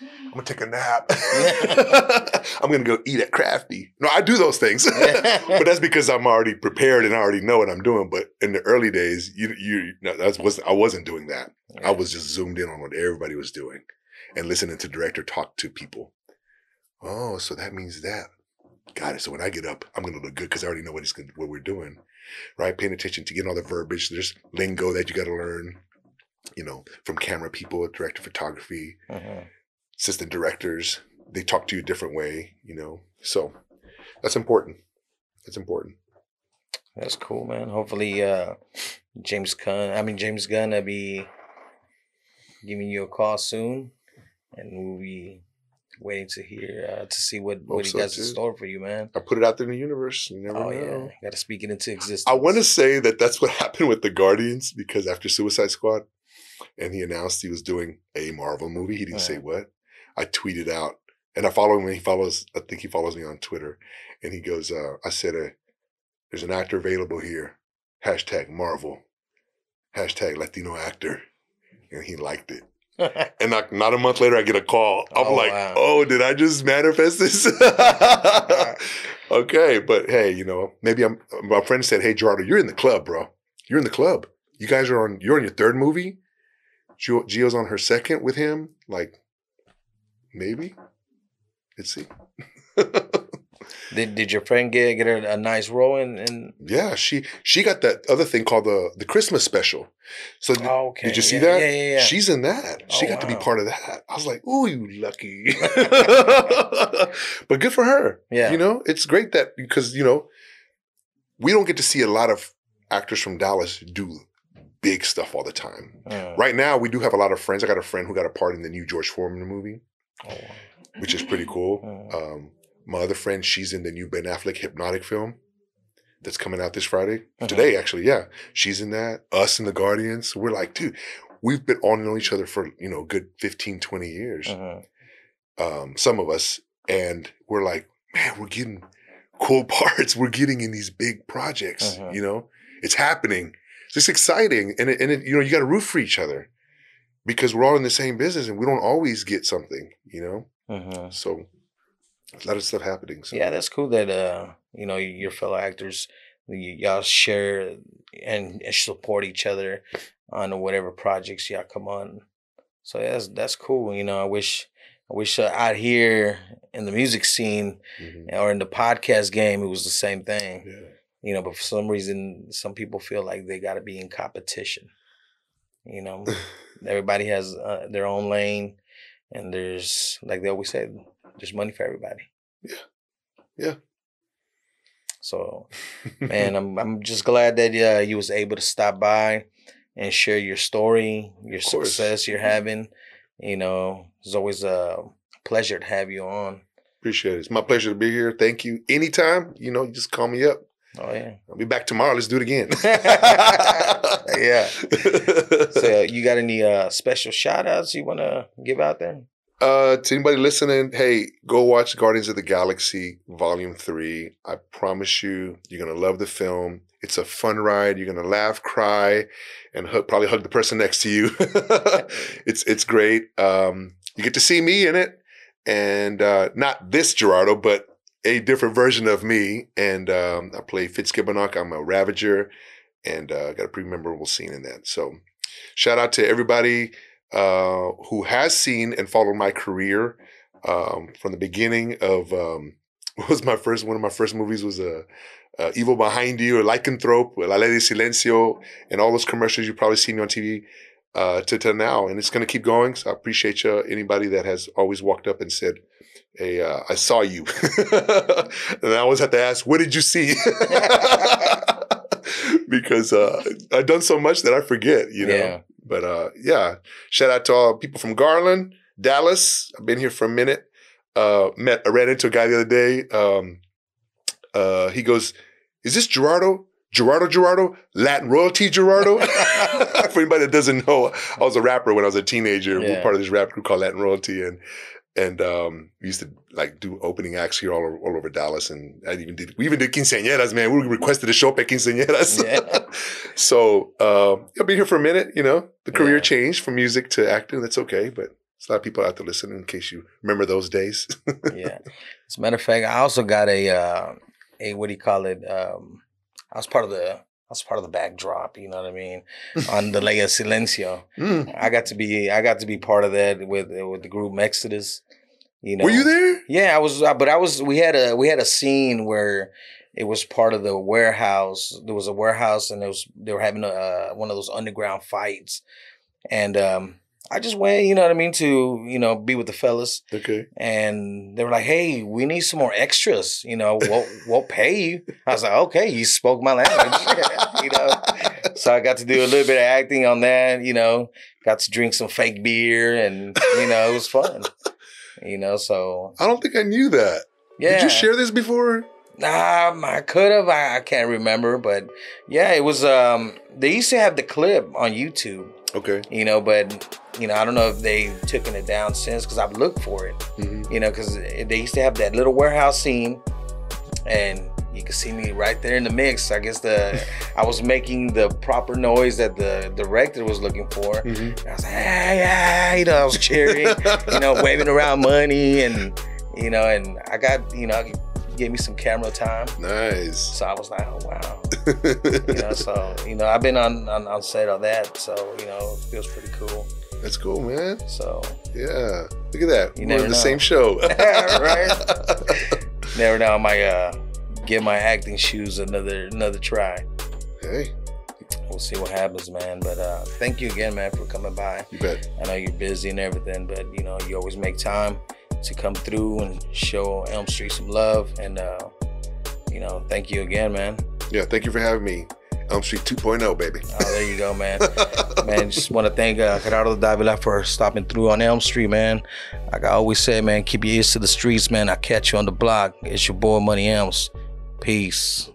I'm gonna take a nap. I'm gonna go eat at Crafty. No, I do those things, but that's because I'm already prepared and I already know what I'm doing. But in the early days, you you no, that was I wasn't doing that. I was just zoomed in on what everybody was doing and listening to director talk to people. Oh, so that means that. Got it. So when I get up, I'm gonna look good because I already know what he's gonna, what we're doing, right? Paying attention to getting all the verbiage. There's lingo that you got to learn, you know, from camera people, director photography, Mhm. Assistant directors. They talk to you a different way, you know. So that's important. That's important. That's cool, man. Hopefully, uh, James Gunn. I mean, James Gunn will be giving you a call soon, and we'll be waiting to hear uh, to see what what he so, got in store for you, man. I put it out there in the universe. You never Oh know. yeah, got to speak it into existence. I want to say that that's what happened with the Guardians because after Suicide Squad, and he announced he was doing a Marvel movie. He didn't say Uh-huh. what. I tweeted out, and I follow him. and He follows. I think he follows me on Twitter, and he goes, uh, "I said, uh, there's an actor available here. Hashtag Marvel. Hashtag Latino actor." And he liked it. And like not a month later, I get a call. I'm Oh, like, wow. "Oh, did I just manifest this?" okay, but hey, you know, maybe I'm. My friend said, "Hey, Gerardo, you're in the club, bro. You're in the club. You guys are on. You're on your third movie. Gio, Gio's on her second with him. Like, maybe. Let's see. did Did your friend get get a, a nice role in? in yeah, she she got that other thing called the the Christmas special. So oh, okay. did you see yeah, that? Yeah, yeah, yeah. She's in that. She Oh, got to be part of that. I was like, "Ooh, you lucky." but good for her. Yeah. You know, it's great that because you know we don't get to see a lot of actors from Dallas do big stuff all the time. Mm. Right now, we do have a lot of friends. I got a friend who got a part in the new George Foreman movie, Oh, which is pretty cool. Um, my other friend, she's in the new Ben Affleck Hypnotic film that's coming out this Friday. Mhm. Today, actually, yeah. She's in that. Us and the Guardians. We're like, dude, we've been on know each other for, you know, a good 15, 20 years. Mhm. Um, some of us. And we're like, man, we're getting cool parts. We're getting in these big projects, Mhm. you know? It's happening. It's exciting. And, it, and it, you know, you got to root for each other because we're all in the same business and we don't always get something, you know? Mhm. So a lot of stuff happening. So. Yeah, that's cool that uh you know your fellow actors y- y'all share and, and support each other on whatever projects y'all come on. So yeah, that's that's cool. You know, I wish I wish uh, out here in the music scene Mhm. or in the podcast game it was the same thing. Yeah. You know, but for some reason some people feel like they got to be in competition. You know, everybody has uh, their own lane and there's like they always say there's money for everybody. Yeah. Yeah. So man, I'm I'm just glad that uh, you was able to stop by and share your story, your success you're having, You know, it's always a pleasure to have you on. Appreciate it. It's my pleasure to be here. Thank you. Anytime, you know, you just call me up. Oh yeah. I'll be back tomorrow. Let's do it again. yeah. So you got any uh special shout outs you wanna give out there? Uh, to anybody listening, hey, go watch Guardians of the Galaxy Volume 3. I promise you, you're going to love the film. It's a fun ride. You're going to laugh, cry, and hug, probably hug the person next to you. it's it's great. Um, you get to see me in it, and uh, not this Gerardo, but a different version of me. And um, I play Fitzgibbon. I'm a Ravager, and uh, got a pretty memorable scene in that. So, shout out to everybody uh, who has seen and followed my career um, from the beginning of um, was my first one of my first movies was a. Uh, uh, Evil Behind You or Lycanthrope, La Ley de Silencio, and all those commercials you've probably seen on TV uh, to, to now. And it's going to keep going. So I appreciate you, anybody that has always walked up and said, Hey, uh, I saw you. and I always have to ask, What did you see? because uh, I've done so much that I forget, you know. Yeah. But uh, yeah, shout out to all people from Garland, Dallas. I've been here for a minute. Uh, met, I ran into a guy the other day. Um, uh, he goes, "Is this Gerardo? Gerardo Gerardo, Latin royalty Gerardo." for anybody that doesn't know, I was a rapper when I was a teenager. We were Yeah. part of this rap group called Latin Royalty, and and um, we used to like do opening acts here all over, all over Dallas, and I even did. We even did quinceañeras, man. We requested to show up at quinceañeras. Yeah. so uh, I'll be here for a minute. You know, the career Yeah. changed from music to acting. That's okay, but there's a lot of people out there listening. In case you remember those days. yeah. As a matter of fact, I also got a uh, a what do you call it? Um, I was part of the was part of the backdrop. You know what I mean? On the Ley de Silencio, Mm. I got to be I got to be part of that with with the group Exodus. You know, Were you there? Yeah, I was, uh, but I was. We had a we had a scene where it was part of the warehouse. There was a warehouse, and it was they were having a one of those underground fights, and um, I just went, you know what I mean, to you know be with the fellas, Okay. and they were like, "Hey, we need some more extras. You know, we'll we'll pay you." I was like, "Okay, you spoke my language." you know, so I got to do a little bit of acting on that. You know, got to drink some fake beer, and you know, it was fun. You know, so I don't think I knew that. yeah. Did you share this before? Um, I could have. I, I can't remember, but yeah, it was. Um, they used to have the clip on YouTube, Okay. you know, but you know, I don't know if they taken it down since because I've looked for it, hmm you know, because they used to have that little warehouse scene, and you can see me right there in the mix. I guess the I was making the proper noise that the director was looking for. hmm I was like, hey, yeah, you know, I was cheering, you know, waving around money, and you know, and I got, you know, gave me some camera time. Nice. So I was like, oh wow. You know, so you know, I've been on, on on set of that, so you know, it feels pretty cool. That's cool, man. So Yeah. Look at that. You We're in the know. same show. Right? never know, I might uh give my acting shoes another another try. Hey, We'll see what happens, man. But uh thank you again, man, for coming by. you bet. I know you're busy and everything, but you know, you always make time to come through and show Elm Street some love. And uh, you know, thank you again, man. Yeah, thank you for having me. Elm Street 2.0, baby. Oh, there you go, man. man, just want to thank uh, Gerardo Davila for stopping through on Elm Street, man. Like I always say, man, keep your ears to the streets, man. I'll catch you on the block. It's your boy, Money Elms. Peace.